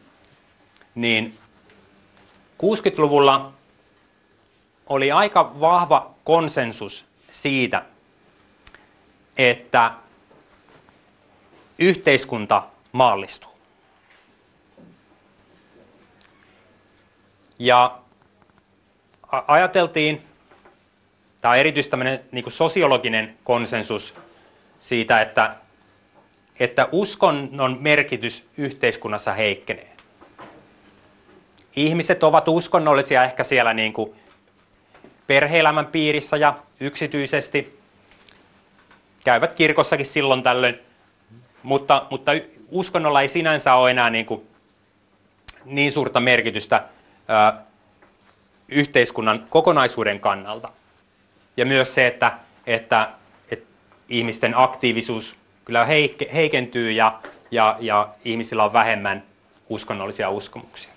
niin 60-luvulla oli aika vahva konsensus siitä, että yhteiskunta maallistuu. Ja ajateltiin, tämä on erityisesti tämmöinen niin sosiologinen konsensus siitä, että, että uskonnon merkitys yhteiskunnassa heikkenee. Ihmiset ovat uskonnollisia ehkä siellä niin kuin perheelämän piirissä ja yksityisesti. Käyvät kirkossakin silloin tällöin, mutta, mutta uskonnolla ei sinänsä ole enää niin, kuin niin suurta merkitystä ö, yhteiskunnan kokonaisuuden kannalta. Ja myös se, että, että, että ihmisten aktiivisuus kyllä heikentyy ja, ja, ja ihmisillä on vähemmän uskonnollisia uskomuksia.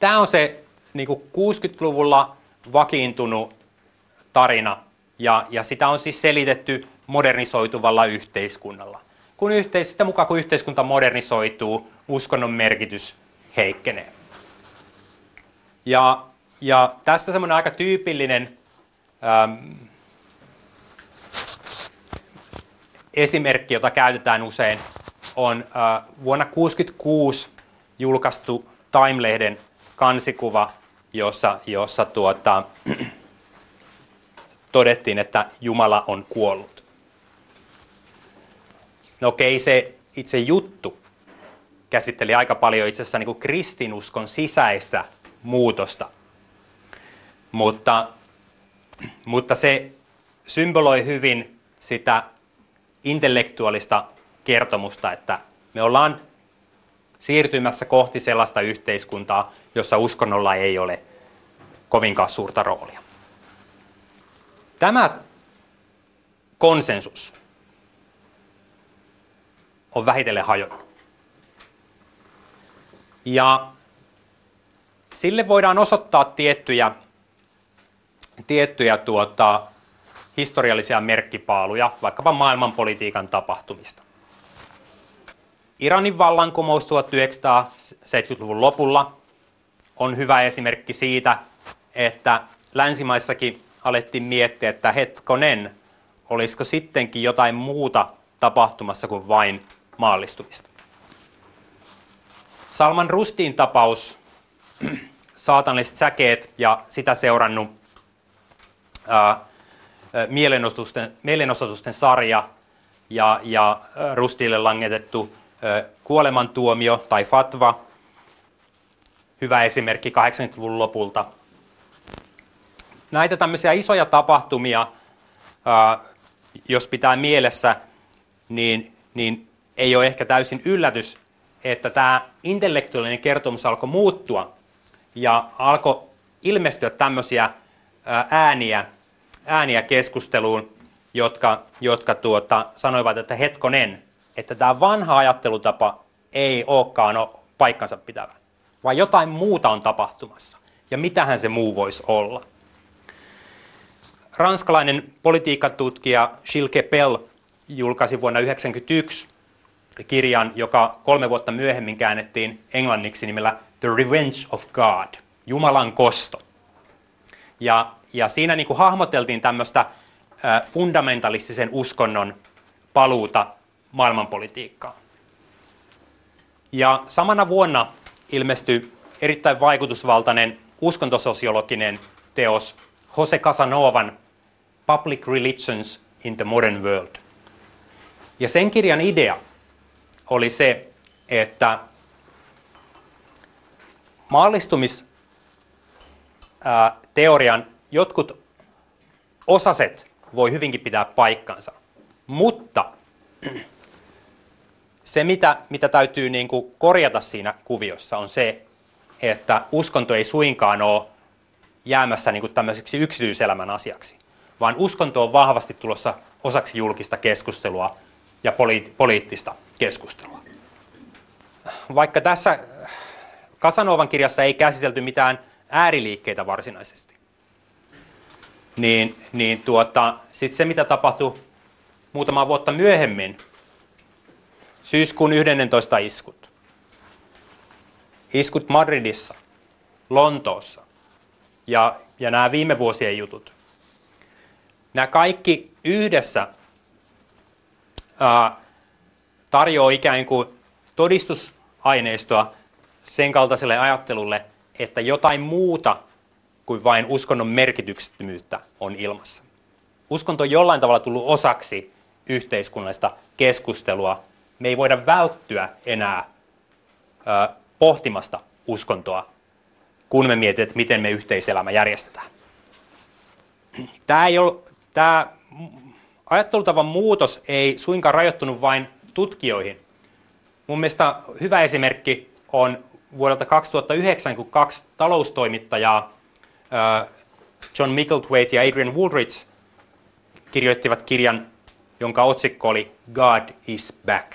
Tämä on se niin 60-luvulla vakiintunut tarina ja, ja sitä on siis selitetty modernisoituvalla yhteiskunnalla. Kun yhteis- sitä mukaan kun yhteiskunta modernisoituu, uskonnon merkitys heikkenee. Ja, ja tästä semmoinen aika tyypillinen äm, esimerkki, jota käytetään usein, on äh, vuonna 1966 julkaistu Time-lehden kansikuva, jossa, jossa tuota, [CLEARS THROAT] todettiin, että Jumala on kuollut. No okei, se itse juttu käsitteli aika paljon itse asiassa niin kuin kristinuskon sisäistä muutosta. Mutta, mutta se symboloi hyvin sitä intellektuaalista kertomusta, että me ollaan siirtymässä kohti sellaista yhteiskuntaa, jossa uskonnolla ei ole kovinkaan suurta roolia. Tämä konsensus on vähitellen hajonnut. Ja sille voidaan osoittaa tiettyjä, tiettyjä tuota, historiallisia merkkipaaluja, vaikkapa maailmanpolitiikan tapahtumista. Iranin vallankumous 1970-luvun lopulla on hyvä esimerkki siitä, että länsimaissakin alettiin miettiä, että hetkonen, olisiko sittenkin jotain muuta tapahtumassa kuin vain maallistumista. Salman Rustiin tapaus, [CLEARS THROAT] saatanalliset säkeet ja sitä seurannut ää, mielenosoitusten, mielenosoitusten sarja ja, ja Rustille langetettu ää, kuolemantuomio tai fatva, hyvä esimerkki 80-luvun lopulta. Näitä tämmöisiä isoja tapahtumia, ää, jos pitää mielessä, niin, niin ei ole ehkä täysin yllätys, että tämä intellektuaalinen kertomus alkoi muuttua ja alkoi ilmestyä tämmöisiä ääniä, ääniä keskusteluun, jotka, jotka tuota, sanoivat, että hetkonen, että tämä vanha ajattelutapa ei olekaan ole paikkansa pitävä, vaan jotain muuta on tapahtumassa. Ja mitähän se muu voisi olla? Ranskalainen politiikkatutkija Gilles Kepel julkaisi vuonna 1991 kirjan, joka kolme vuotta myöhemmin käännettiin englanniksi nimellä The Revenge of God, Jumalan kosto. Ja, ja siinä niin kuin hahmoteltiin tämmöistä fundamentalistisen uskonnon paluuta maailmanpolitiikkaan. Ja samana vuonna ilmestyi erittäin vaikutusvaltainen uskontososiologinen teos Jose Casanovan Public Religions in the Modern World. Ja sen kirjan idea oli se, että maallistumisteorian jotkut osaset voi hyvinkin pitää paikkansa, mutta se, mitä, mitä täytyy niin kuin korjata siinä kuviossa, on se, että uskonto ei suinkaan ole jäämässä niin kuin tämmöiseksi yksityiselämän asiaksi, vaan uskonto on vahvasti tulossa osaksi julkista keskustelua ja poli- poliittista keskustelua. Vaikka tässä Kasanovan kirjassa ei käsitelty mitään ääriliikkeitä varsinaisesti, niin, niin tuota, sitten se, mitä tapahtui muutama vuotta myöhemmin, syyskuun 11 iskut, iskut Madridissa, Lontoossa ja, ja nämä viime vuosien jutut, nämä kaikki yhdessä tarjoaa ikään kuin todistusaineistoa sen kaltaiselle ajattelulle, että jotain muuta kuin vain uskonnon merkityksettömyyttä on ilmassa. Uskonto on jollain tavalla tullut osaksi yhteiskunnallista keskustelua. Me ei voida välttyä enää ö, pohtimasta uskontoa, kun me mietimme, että miten me yhteiselämä järjestetään. Tämä, ei ole, tämä ajattelutavan muutos ei suinkaan rajoittunut vain tutkijoihin. Mun mielestä hyvä esimerkki on vuodelta 2009, kun kaksi taloustoimittajaa, John Micklethwaite ja Adrian Woolrich, kirjoittivat kirjan, jonka otsikko oli God is back.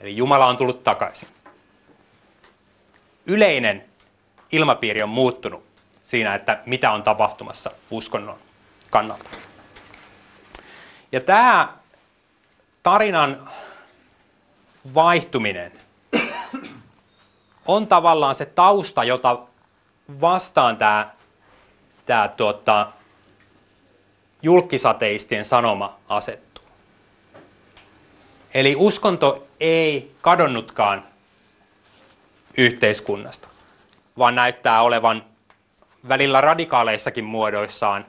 Eli Jumala on tullut takaisin. Yleinen ilmapiiri on muuttunut siinä, että mitä on tapahtumassa uskonnon kannalta. Ja tämä tarinan vaihtuminen on tavallaan se tausta, jota vastaan tämä, tämä tuota, julkisateistien sanoma asettuu. Eli uskonto ei kadonnutkaan yhteiskunnasta, vaan näyttää olevan välillä radikaaleissakin muodoissaan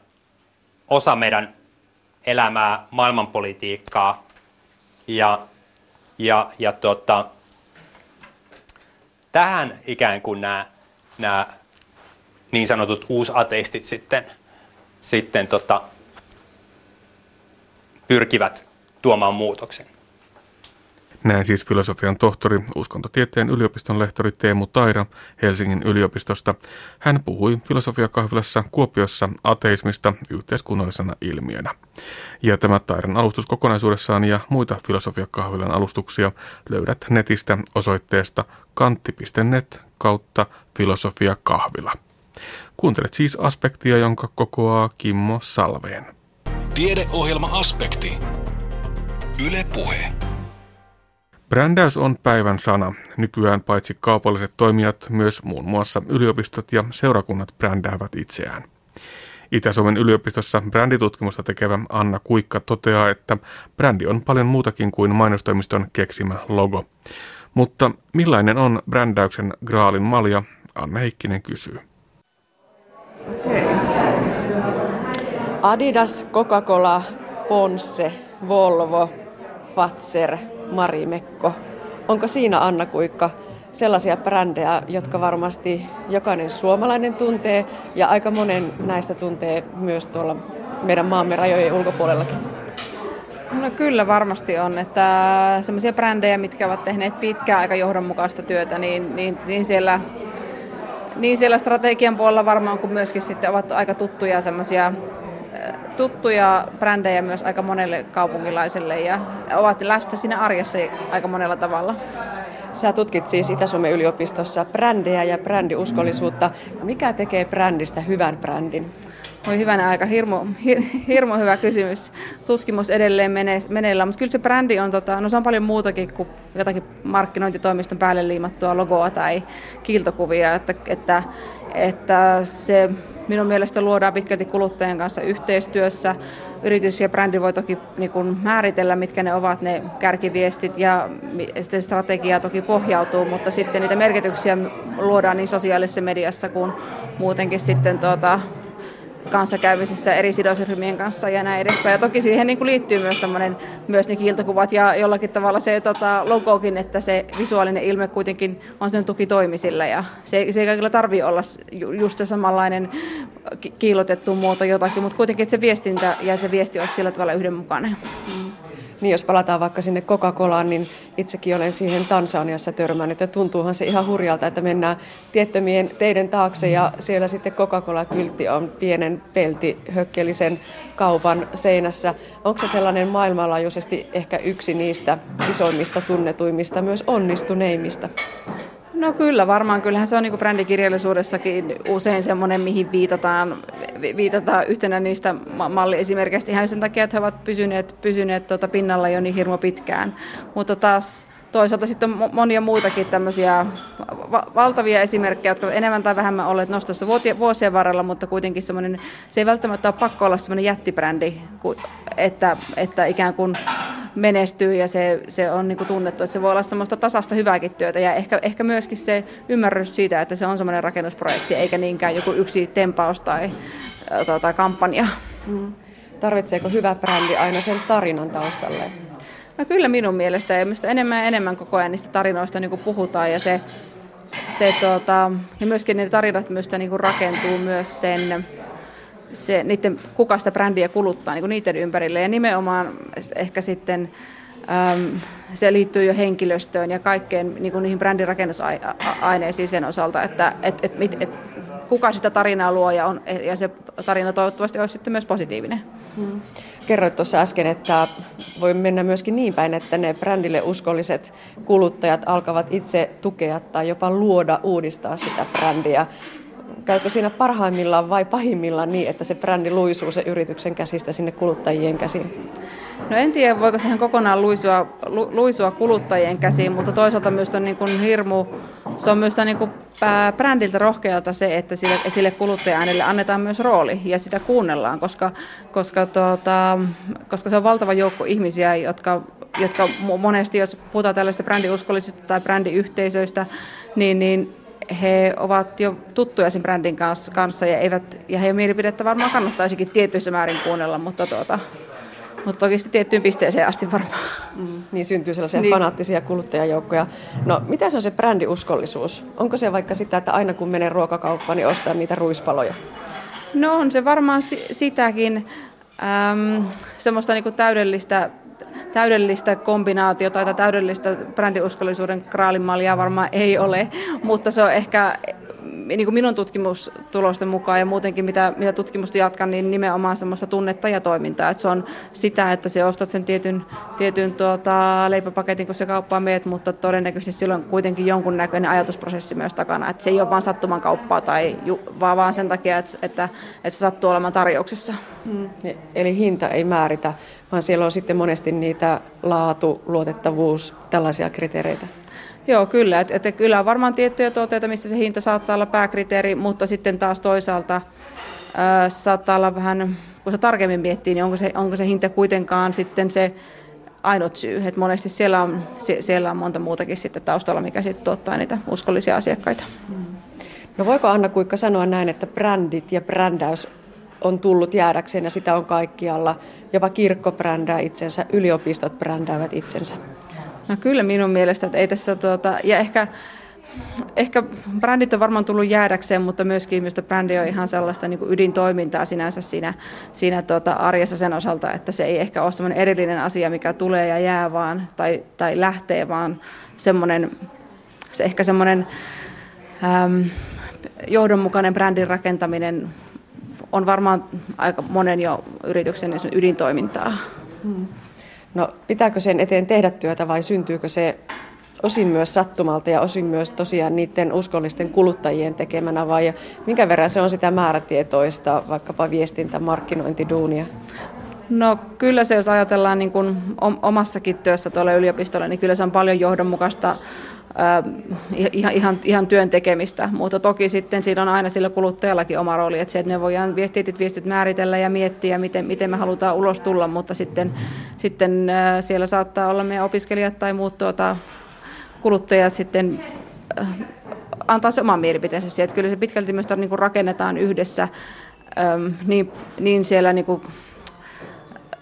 osa meidän elämää, maailmanpolitiikkaa ja, ja, ja tota, tähän ikään kuin nämä, nämä niin sanotut uusateistit sitten, sitten tota, pyrkivät tuomaan muutoksen. Näin siis filosofian tohtori, uskontotieteen yliopiston lehtori Teemu Taira Helsingin yliopistosta. Hän puhui filosofiakahvilassa Kuopiossa ateismista yhteiskunnallisena ilmiönä. Ja tämä Tairan alustus kokonaisuudessaan ja muita filosofiakahvilan alustuksia löydät netistä osoitteesta kantti.net kautta filosofiakahvila. Kuuntelet siis aspektia, jonka kokoaa Kimmo Salveen. Tiedeohjelma Aspekti. Yle Puhe. Brändäys on päivän sana. Nykyään paitsi kaupalliset toimijat, myös muun muassa yliopistot ja seurakunnat brändäävät itseään. Itä-Suomen yliopistossa bränditutkimusta tekevä Anna Kuikka toteaa, että brändi on paljon muutakin kuin mainostoimiston keksimä logo. Mutta millainen on brändäyksen graalin malja, Anna Heikkinen kysyy. Adidas, Coca-Cola, Ponsse, Volvo, Fatser, Marimekko. Onko siinä Anna Kuikka sellaisia brändejä, jotka varmasti jokainen suomalainen tuntee ja aika monen näistä tuntee myös tuolla meidän maamme rajojen ulkopuolellakin? No kyllä varmasti on, että semmoisia brändejä, mitkä ovat tehneet pitkään aika johdonmukaista työtä, niin, niin, niin siellä niin siellä strategian puolella varmaan kuin myöskin sitten ovat aika tuttuja semmoisia tuttuja brändejä myös aika monelle kaupunkilaiselle ja ovat läsnä siinä arjessa aika monella tavalla. Sä tutkit siis Itä-Suomen yliopistossa brändejä ja brändiuskollisuutta. Mikä tekee brändistä hyvän brändin? Oi hyvänä aika, hirmu, hir, hirmu hyvä kysymys. Tutkimus edelleen mene, meneillään, mutta kyllä se brändi on, tota, no se on paljon muutakin kuin jotakin markkinointitoimiston päälle liimattua logoa tai kiiltokuvia, että, että, että se minun mielestä luodaan pitkälti kuluttajien kanssa yhteistyössä. Yritys ja brändi voi toki niin kuin määritellä, mitkä ne ovat ne kärkiviestit ja se strategia toki pohjautuu, mutta sitten niitä merkityksiä luodaan niin sosiaalisessa mediassa kuin muutenkin sitten tuota, kanssakäymisessä eri sidosryhmien kanssa ja näin edespäin. Ja toki siihen niin kuin liittyy myös, myös ne kiiltokuvat ja jollakin tavalla se tota, logokin, että se visuaalinen ilme kuitenkin on sen tuki toimisille ja se, se ei kaikilla tarvitse olla just se samanlainen kiilotettu muoto jotakin, mutta kuitenkin että se viestintä ja se viesti olisi sillä tavalla yhdenmukainen. Mm. Niin jos palataan vaikka sinne Coca-Colaan, niin itsekin olen siihen Tansaniassa törmännyt ja tuntuuhan se ihan hurjalta, että mennään tiettömien teiden taakse ja siellä sitten Coca-Cola-kyltti on pienen peltihökkelisen kaupan seinässä. Onko se sellainen maailmanlaajuisesti ehkä yksi niistä isoimmista, tunnetuimmista, myös onnistuneimmista? No kyllä, varmaan. Kyllähän se on niin brändikirjallisuudessakin usein semmoinen, mihin viitataan, viitataan yhtenä niistä malliesimerkkeistä ihan sen takia, että he ovat pysyneet, pysyneet tuota pinnalla jo niin hirmo pitkään. Mutta taas toisaalta sitten on monia muitakin tämmöisiä va- valtavia esimerkkejä, jotka enemmän tai vähemmän olleet nostossa vuosien varrella, mutta kuitenkin semmoinen, se ei välttämättä ole pakko olla semmoinen jättibrändi, että, että ikään kuin menestyy ja se, se on niin kuin tunnettu, että se voi olla semmoista tasasta hyvääkin työtä ja ehkä, ehkä myöskin se ymmärrys siitä, että se on semmoinen rakennusprojekti eikä niinkään joku yksi tempaus tai, tai kampanja. Mm. Tarvitseeko hyvä brändi aina sen tarinan taustalle? No kyllä minun mielestä ja enemmän ja enemmän koko ajan niistä tarinoista niin puhutaan ja se, se tota, ja myöskin ne tarinat myös niin rakentuu myös sen se, niiden, kuka sitä brändiä kuluttaa niin niiden ympärille. Ja nimenomaan ehkä sitten äm, se liittyy jo henkilöstöön ja kaikkeen niin niihin brändirakennusaineisiin sen osalta, että et, et, et, et, kuka sitä tarinaa luo ja, on, ja se tarina toivottavasti olisi sitten myös positiivinen. Hmm. Kerroit tuossa äsken, että voi mennä myöskin niin päin, että ne brändille uskolliset kuluttajat alkavat itse tukea tai jopa luoda, uudistaa sitä brändiä. Käykö siinä parhaimmillaan vai pahimmillaan niin, että se brändi luisuu se yrityksen käsistä sinne kuluttajien käsiin? No en tiedä, voiko siihen kokonaan luisua, lu, luisua kuluttajien käsiin, mutta toisaalta myös on niin kuin hirmu, se on myös niin kuin brändiltä rohkealta se, että sille, sille kuluttaja-äänelle annetaan myös rooli ja sitä kuunnellaan, koska, koska, tuota, koska se on valtava joukko ihmisiä, jotka, jotka monesti, jos puhutaan tällaista brändiuskollisista tai brändiyhteisöistä, niin, niin he ovat jo tuttuja sen brändin kanssa ja, eivät, ja heidän mielipidettä varmaan kannattaisikin tietyissä määrin kuunnella, mutta, tuota, mutta toki sitten tiettyyn pisteeseen asti varmaan. Mm, niin syntyy sellaisia niin. fanaattisia kuluttajajoukkoja. No mitä se on se brändiuskollisuus? Onko se vaikka sitä, että aina kun menee ruokakauppaan, niin ostaa niitä ruispaloja? No on se varmaan sitäkin. Ähm, semmoista niinku täydellistä täydellistä kombinaatiota tai täydellistä brändiuskollisuuden kraalimallia varmaan ei ole, mutta se on ehkä niin kuin minun tutkimustulosten mukaan ja muutenkin mitä, mitä tutkimusta jatkan, niin nimenomaan semmoista tunnetta ja toimintaa. Että se on sitä, että se ostat sen tietyn, tietyn tuota, leipäpaketin, kun se kauppaan meet, mutta todennäköisesti silloin kuitenkin jonkun näköinen ajatusprosessi myös takana. Että se ei ole vain sattuman kauppaa, tai, vaan, vaan sen takia, että, että, että se sattuu olemaan tarjouksessa. Hmm. Eli hinta ei määritä, vaan siellä on sitten monesti niitä laatu, luotettavuus, tällaisia kriteereitä. Joo, kyllä. Että et kyllä on varmaan tiettyjä tuotteita, missä se hinta saattaa olla pääkriteeri, mutta sitten taas toisaalta ää, se saattaa olla vähän, kun se tarkemmin miettii, niin onko se, onko se hinta kuitenkaan sitten se ainut syy. Että monesti siellä on, siellä on monta muutakin sitten taustalla, mikä sitten tuottaa niitä uskollisia asiakkaita. No voiko Anna Kuikka sanoa näin, että brändit ja brändäys on tullut jäädäkseen ja sitä on kaikkialla. Jopa kirkko brändää itsensä, yliopistot brändäävät itsensä. No kyllä minun mielestä, että ei tässä, tuota, ja ehkä, ehkä brändit on varmaan tullut jäädäkseen, mutta myöskin minusta brändi on ihan sellaista niin kuin ydintoimintaa sinänsä siinä, siinä tuota, arjessa sen osalta, että se ei ehkä ole sellainen erillinen asia, mikä tulee ja jää vaan, tai, tai lähtee, vaan semmoinen, se ehkä semmoinen äm, johdonmukainen brändin rakentaminen on varmaan aika monen jo yrityksen ydintoimintaa. Hmm. No pitääkö sen eteen tehdä työtä vai syntyykö se osin myös sattumalta ja osin myös tosiaan niiden uskollisten kuluttajien tekemänä vai minkä verran se on sitä määrätietoista vaikkapa viestintä, markkinointiduunia? No kyllä se, jos ajatellaan niin kuin omassakin työssä tuolla yliopistolla, niin kyllä se on paljon johdonmukaista ihan, ihan, ihan työn tekemistä, mutta toki sitten siinä on aina sillä kuluttajallakin oma rooli, että se, että me voidaan viestit, viestit määritellä ja miettiä, miten, miten me halutaan ulos tulla, mutta sitten, sitten siellä saattaa olla meidän opiskelijat tai muut tuota, kuluttajat sitten antaa se oman mielipiteensä siihen, että kyllä se pitkälti myös niin rakennetaan yhdessä niin, niin siellä niin kuin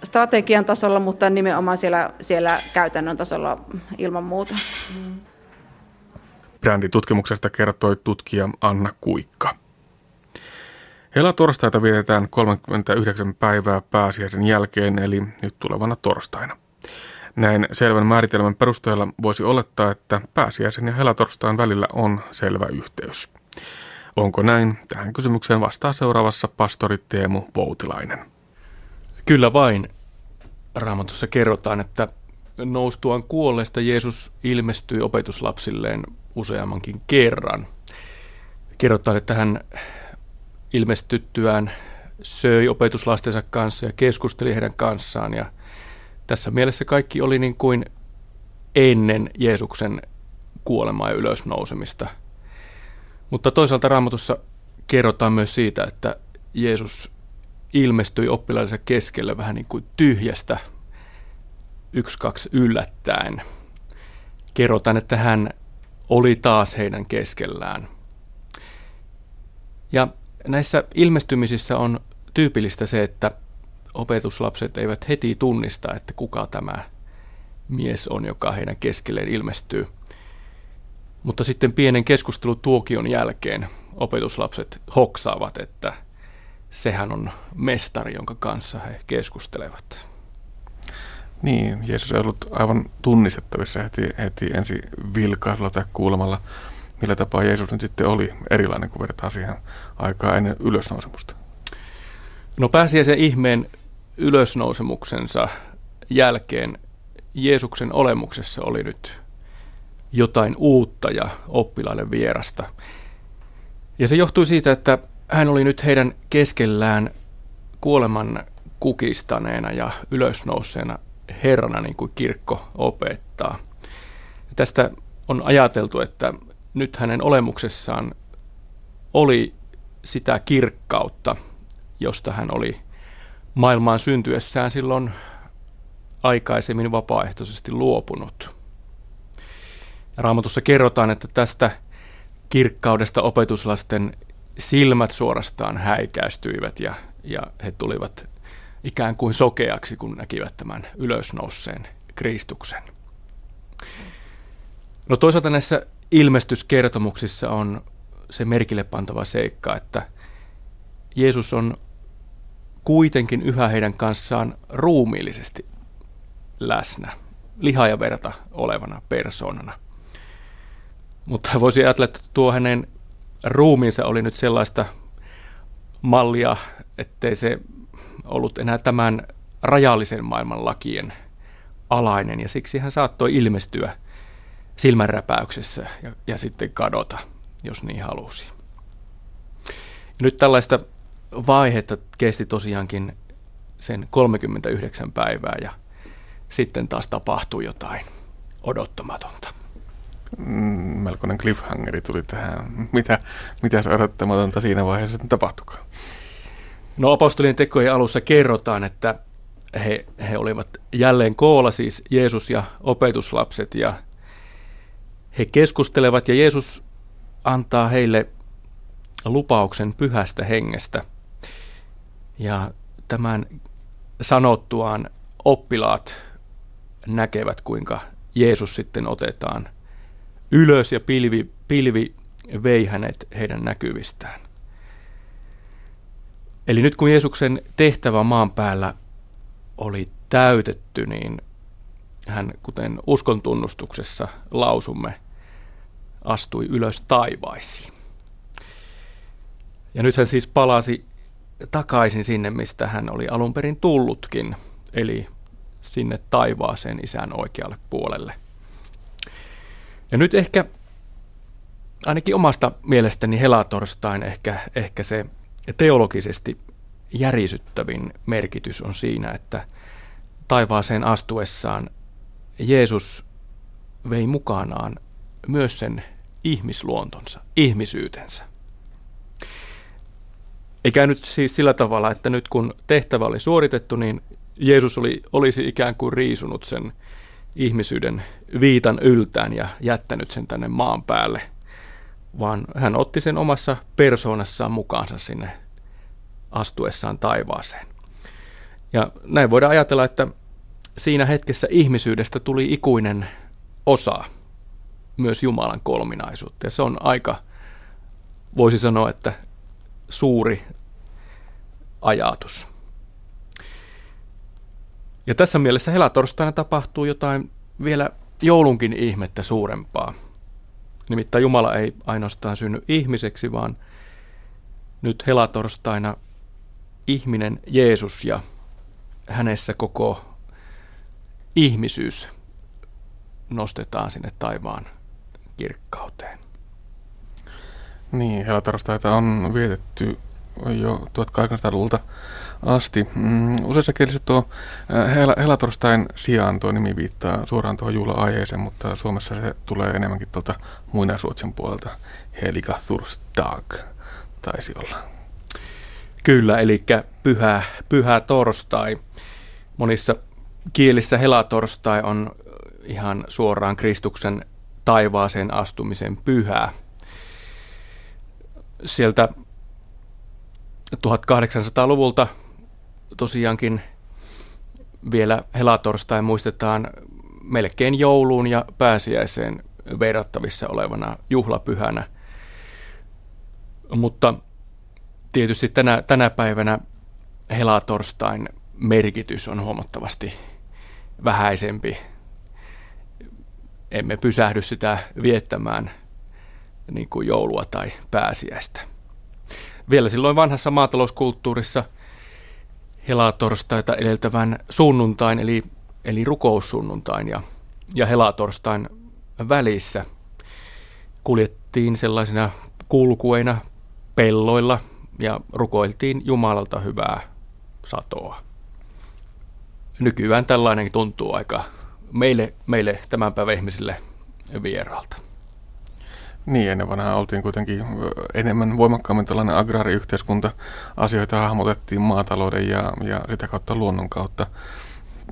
strategian tasolla, mutta nimenomaan siellä, siellä käytännön tasolla ilman muuta. Mm. Bränditutkimuksesta kertoi tutkija Anna Kuikka. Helatorstaita vietetään 39 päivää pääsiäisen jälkeen, eli nyt tulevana torstaina. Näin selvän määritelmän perusteella voisi olettaa, että pääsiäisen ja helatorstain välillä on selvä yhteys. Onko näin? Tähän kysymykseen vastaa seuraavassa pastori Teemu Voutilainen. Kyllä vain. Raamatussa kerrotaan, että noustuaan kuolleesta Jeesus ilmestyi opetuslapsilleen useammankin kerran. Kerrotaan, että hän ilmestyttyään söi opetuslastensa kanssa ja keskusteli heidän kanssaan. Ja tässä mielessä kaikki oli niin kuin ennen Jeesuksen kuolemaa ja ylösnousemista. Mutta toisaalta raamatussa kerrotaan myös siitä, että Jeesus ilmestyi oppilaidensa keskelle vähän niin kuin tyhjästä, yksi kaksi yllättäen. Kerrotaan, että hän oli taas heidän keskellään. Ja näissä ilmestymisissä on tyypillistä se, että opetuslapset eivät heti tunnista, että kuka tämä mies on, joka heidän keskelleen ilmestyy. Mutta sitten pienen keskustelutuokion jälkeen opetuslapset hoksaavat, että sehän on mestari, jonka kanssa he keskustelevat. Niin, Jeesus ei ollut aivan tunnistettavissa heti, heti ensi vilkaisulla tai kuulemalla, millä tapaa Jeesus nyt sitten oli erilainen, kuin vertaa siihen aikaa ennen ylösnousemusta. No pääsiäisen ihmeen ylösnousemuksensa jälkeen Jeesuksen olemuksessa oli nyt jotain uutta ja oppilaille vierasta. Ja se johtui siitä, että hän oli nyt heidän keskellään kuoleman kukistaneena ja ylösnouseena Herrana, niin kuin kirkko opettaa. Ja tästä on ajateltu, että nyt hänen olemuksessaan oli sitä kirkkautta, josta hän oli maailmaan syntyessään silloin aikaisemmin vapaaehtoisesti luopunut. Raamatussa kerrotaan, että tästä kirkkaudesta opetuslasten silmät suorastaan häikäistyivät ja, ja he tulivat ikään kuin sokeaksi, kun näkivät tämän ylösnouseen Kristuksen. No toisaalta näissä ilmestyskertomuksissa on se merkille pantava seikka, että Jeesus on kuitenkin yhä heidän kanssaan ruumiillisesti läsnä, liha ja verta olevana persoonana. Mutta voisi ajatella, että tuo hänen ruumiinsa oli nyt sellaista mallia, ettei se ollut enää tämän rajallisen maailman lakien alainen, ja siksi hän saattoi ilmestyä silmänräpäyksessä ja, ja sitten kadota, jos niin halusi. Ja nyt tällaista vaihetta kesti tosiaankin sen 39 päivää ja sitten taas tapahtui jotain odottamatonta. Mm, melkoinen cliffhangeri tuli tähän. Mitä, mitä se odottamatonta siinä vaiheessa tapahtukaan? No apostolien tekojen alussa kerrotaan, että he, he olivat jälleen koolla, siis Jeesus ja opetuslapset, ja he keskustelevat, ja Jeesus antaa heille lupauksen pyhästä hengestä. Ja tämän sanottuaan oppilaat näkevät, kuinka Jeesus sitten otetaan ylös ja pilvi, pilvi vei hänet heidän näkyvistään. Eli nyt kun Jeesuksen tehtävä maan päällä oli täytetty, niin hän, kuten uskon tunnustuksessa lausumme, astui ylös taivaisiin. Ja nyt hän siis palasi takaisin sinne, mistä hän oli alun perin tullutkin, eli sinne taivaaseen isän oikealle puolelle. Ja nyt ehkä ainakin omasta mielestäni helatorstain ehkä, ehkä se teologisesti järisyttävin merkitys on siinä, että taivaaseen astuessaan Jeesus vei mukanaan myös sen ihmisluontonsa, ihmisyytensä. Eikä nyt siis sillä tavalla, että nyt kun tehtävä oli suoritettu, niin Jeesus oli, olisi ikään kuin riisunut sen ihmisyyden viitan yltään ja jättänyt sen tänne maan päälle, vaan hän otti sen omassa persoonassaan mukaansa sinne astuessaan taivaaseen. Ja näin voidaan ajatella, että siinä hetkessä ihmisyydestä tuli ikuinen osa myös Jumalan kolminaisuutta. Ja se on aika, voisi sanoa, että suuri ajatus. Ja tässä mielessä helatorstaina tapahtuu jotain vielä joulunkin ihmettä suurempaa. Nimittäin Jumala ei ainoastaan synny ihmiseksi, vaan nyt helatorstaina ihminen Jeesus ja hänessä koko ihmisyys nostetaan sinne taivaan kirkkauteen. Niin, helatorstaita on vietetty jo 1800-luvulta asti. Mm, useissa kielissä tuo äh, hel- helatorstain sijaan tuo nimi viittaa suoraan tuohon juhla-aiheeseen, mutta Suomessa se tulee enemmänkin tuolta muinaisuotsen puolelta. Helika Thursdag taisi olla. Kyllä, eli pyhä, pyhä torstai. Monissa kielissä helatorstai on ihan suoraan Kristuksen taivaaseen astumisen pyhää. Sieltä 1800-luvulta tosiaankin vielä helatorstai muistetaan melkein jouluun ja pääsiäiseen verrattavissa olevana juhlapyhänä. Mutta tietysti tänä, tänä päivänä helatorstain merkitys on huomattavasti vähäisempi. Emme pysähdy sitä viettämään niin kuin joulua tai pääsiäistä. Vielä silloin vanhassa maatalouskulttuurissa helatorstaita edeltävän sunnuntain, eli, eli rukoussunnuntain ja, ja helatorstain välissä kuljettiin sellaisina kulkueina pelloilla ja rukoiltiin Jumalalta hyvää satoa. Nykyään tällainen tuntuu aika meille, meille tämän päivän ihmisille vieraalta. Niin, ennen vanhaa oltiin kuitenkin enemmän voimakkaammin tällainen agraariyhteiskunta. Asioita hahmotettiin maatalouden ja, ja sitä kautta luonnon kautta.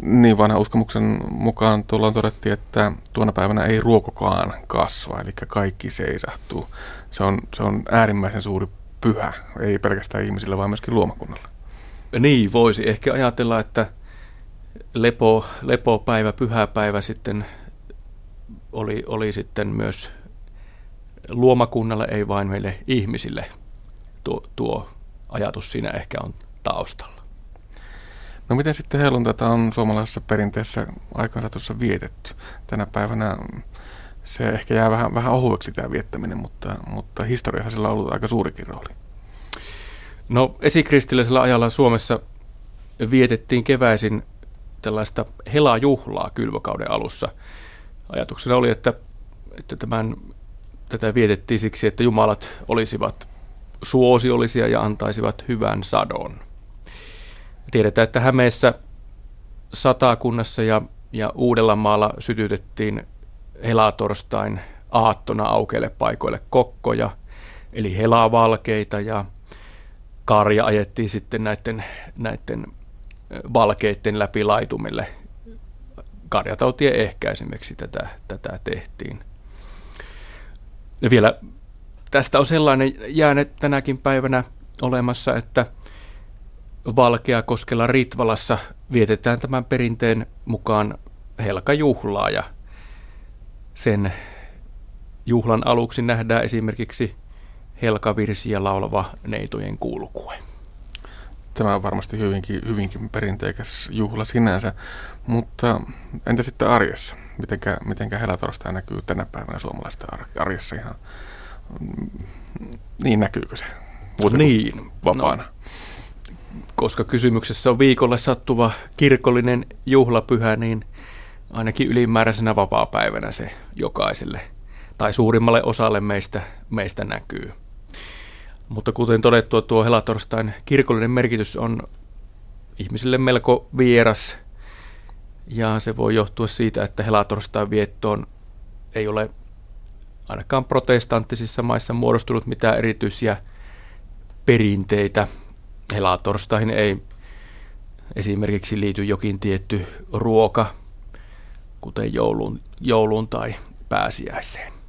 Niin vanha uskomuksen mukaan tuolloin todettiin, että tuona päivänä ei ruokokaan kasva, eli kaikki seisahtuu. Se on, se on äärimmäisen suuri pyhä, ei pelkästään ihmisille, vaan myöskin luomakunnalle. Niin, voisi ehkä ajatella, että lepo, lepopäivä, pyhäpäivä sitten oli, oli sitten myös luomakunnalle, ei vain meille ihmisille. Tuo, tuo ajatus siinä ehkä on taustalla. No miten sitten helluntaita on suomalaisessa perinteessä aikansa tuossa vietetty? Tänä päivänä se ehkä jää vähän, vähän ohueksi tämä viettäminen, mutta, mutta historiassa sillä on ollut aika suurikin rooli. No esikristillisellä ajalla Suomessa vietettiin keväisin tällaista helajuhlaa kylvökauden alussa. Ajatuksena oli, että, että tämän, tätä vietettiin siksi, että jumalat olisivat suosiollisia ja antaisivat hyvän sadon. Tiedetään, että Hämeessä satakunnassa ja, ja Uudellamaalla sytytettiin helatorstain aattona aukeille paikoille kokkoja, eli helavalkeita ja karja ajettiin sitten näiden, näiden valkeiden läpi laitumille. Karjatautien ehkäisemiseksi tätä, tätä tehtiin. Ja vielä tästä on sellainen jääne tänäkin päivänä olemassa, että Valkeakoskella Ritvalassa vietetään tämän perinteen mukaan helkajuhlaa ja sen juhlan aluksi nähdään esimerkiksi helkavirsiä laulava neitojen kulkue. Tämä on varmasti hyvinkin, hyvinkin perinteikäs juhla sinänsä, mutta entä sitten arjessa? Mitenkä, mitenkä helatorstai näkyy tänä päivänä suomalaista arjessa ihan? Niin näkyykö se? Muuten niin. Vapaana. No, koska kysymyksessä on viikolle sattuva kirkollinen juhlapyhä, niin ainakin ylimääräisenä vapaa-päivänä se jokaiselle tai suurimmalle osalle meistä, meistä näkyy. Mutta kuten todettua, tuo helatorstain kirkollinen merkitys on ihmisille melko vieras. Ja se voi johtua siitä, että helatorstain viettoon ei ole ainakaan protestanttisissa maissa muodostunut mitään erityisiä perinteitä. Helatorstaihin ei esimerkiksi liity jokin tietty ruoka, kuten jouluun, jouluun tai pääsiäiseen.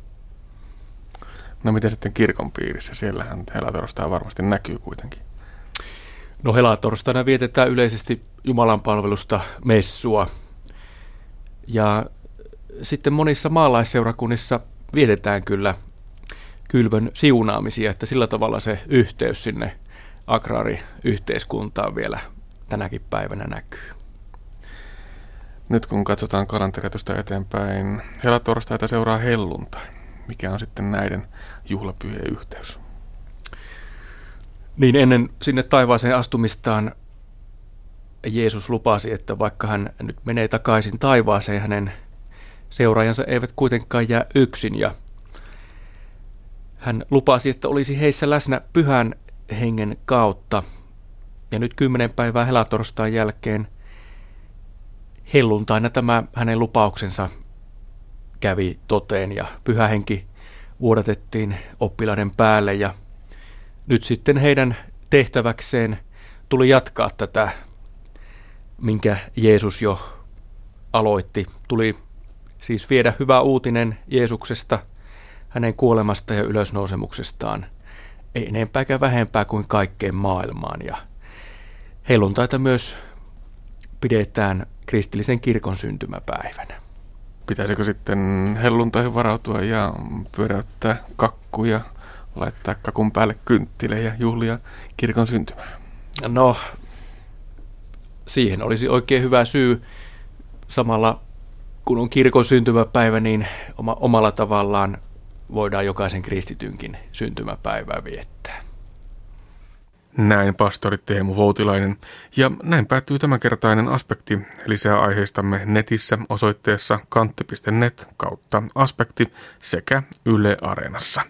No miten sitten kirkon piirissä? Siellähän helatorstai varmasti näkyy kuitenkin. No helatorstaina vietetään yleisesti Jumalan palvelusta messua. Ja sitten monissa maalaisseurakunnissa vietetään kyllä kylvön siunaamisia, että sillä tavalla se yhteys sinne agraariyhteiskuntaan vielä tänäkin päivänä näkyy. Nyt kun katsotaan kalenteria eteenpäin, helatorstaita seuraa helluntai mikä on sitten näiden juhlapyhien yhteys? Niin ennen sinne taivaaseen astumistaan Jeesus lupasi, että vaikka hän nyt menee takaisin taivaaseen, hänen seuraajansa eivät kuitenkaan jää yksin ja hän lupasi, että olisi heissä läsnä pyhän hengen kautta. Ja nyt kymmenen päivää helatorstain jälkeen helluntaina tämä hänen lupauksensa kävi toteen ja pyhä henki vuodatettiin oppilaiden päälle ja nyt sitten heidän tehtäväkseen tuli jatkaa tätä, minkä Jeesus jo aloitti. Tuli siis viedä hyvä uutinen Jeesuksesta, hänen kuolemasta ja ylösnousemuksestaan, ei enempääkään vähempää kuin kaikkeen maailmaan. Ja helluntaita myös pidetään kristillisen kirkon syntymäpäivänä pitäisikö sitten helluntaihin varautua ja pyöräyttää kakkuja, laittaa kakun päälle kynttilejä, juhlia kirkon syntymää? No, siihen olisi oikein hyvä syy. Samalla kun on kirkon syntymäpäivä, niin oma, omalla tavallaan voidaan jokaisen kristitynkin syntymäpäivää viettää. Näin pastori Teemu Voutilainen. Ja näin päättyy tämänkertainen aspekti. Lisää aiheistamme netissä osoitteessa kantti.net kautta aspekti sekä Yle Areenassa.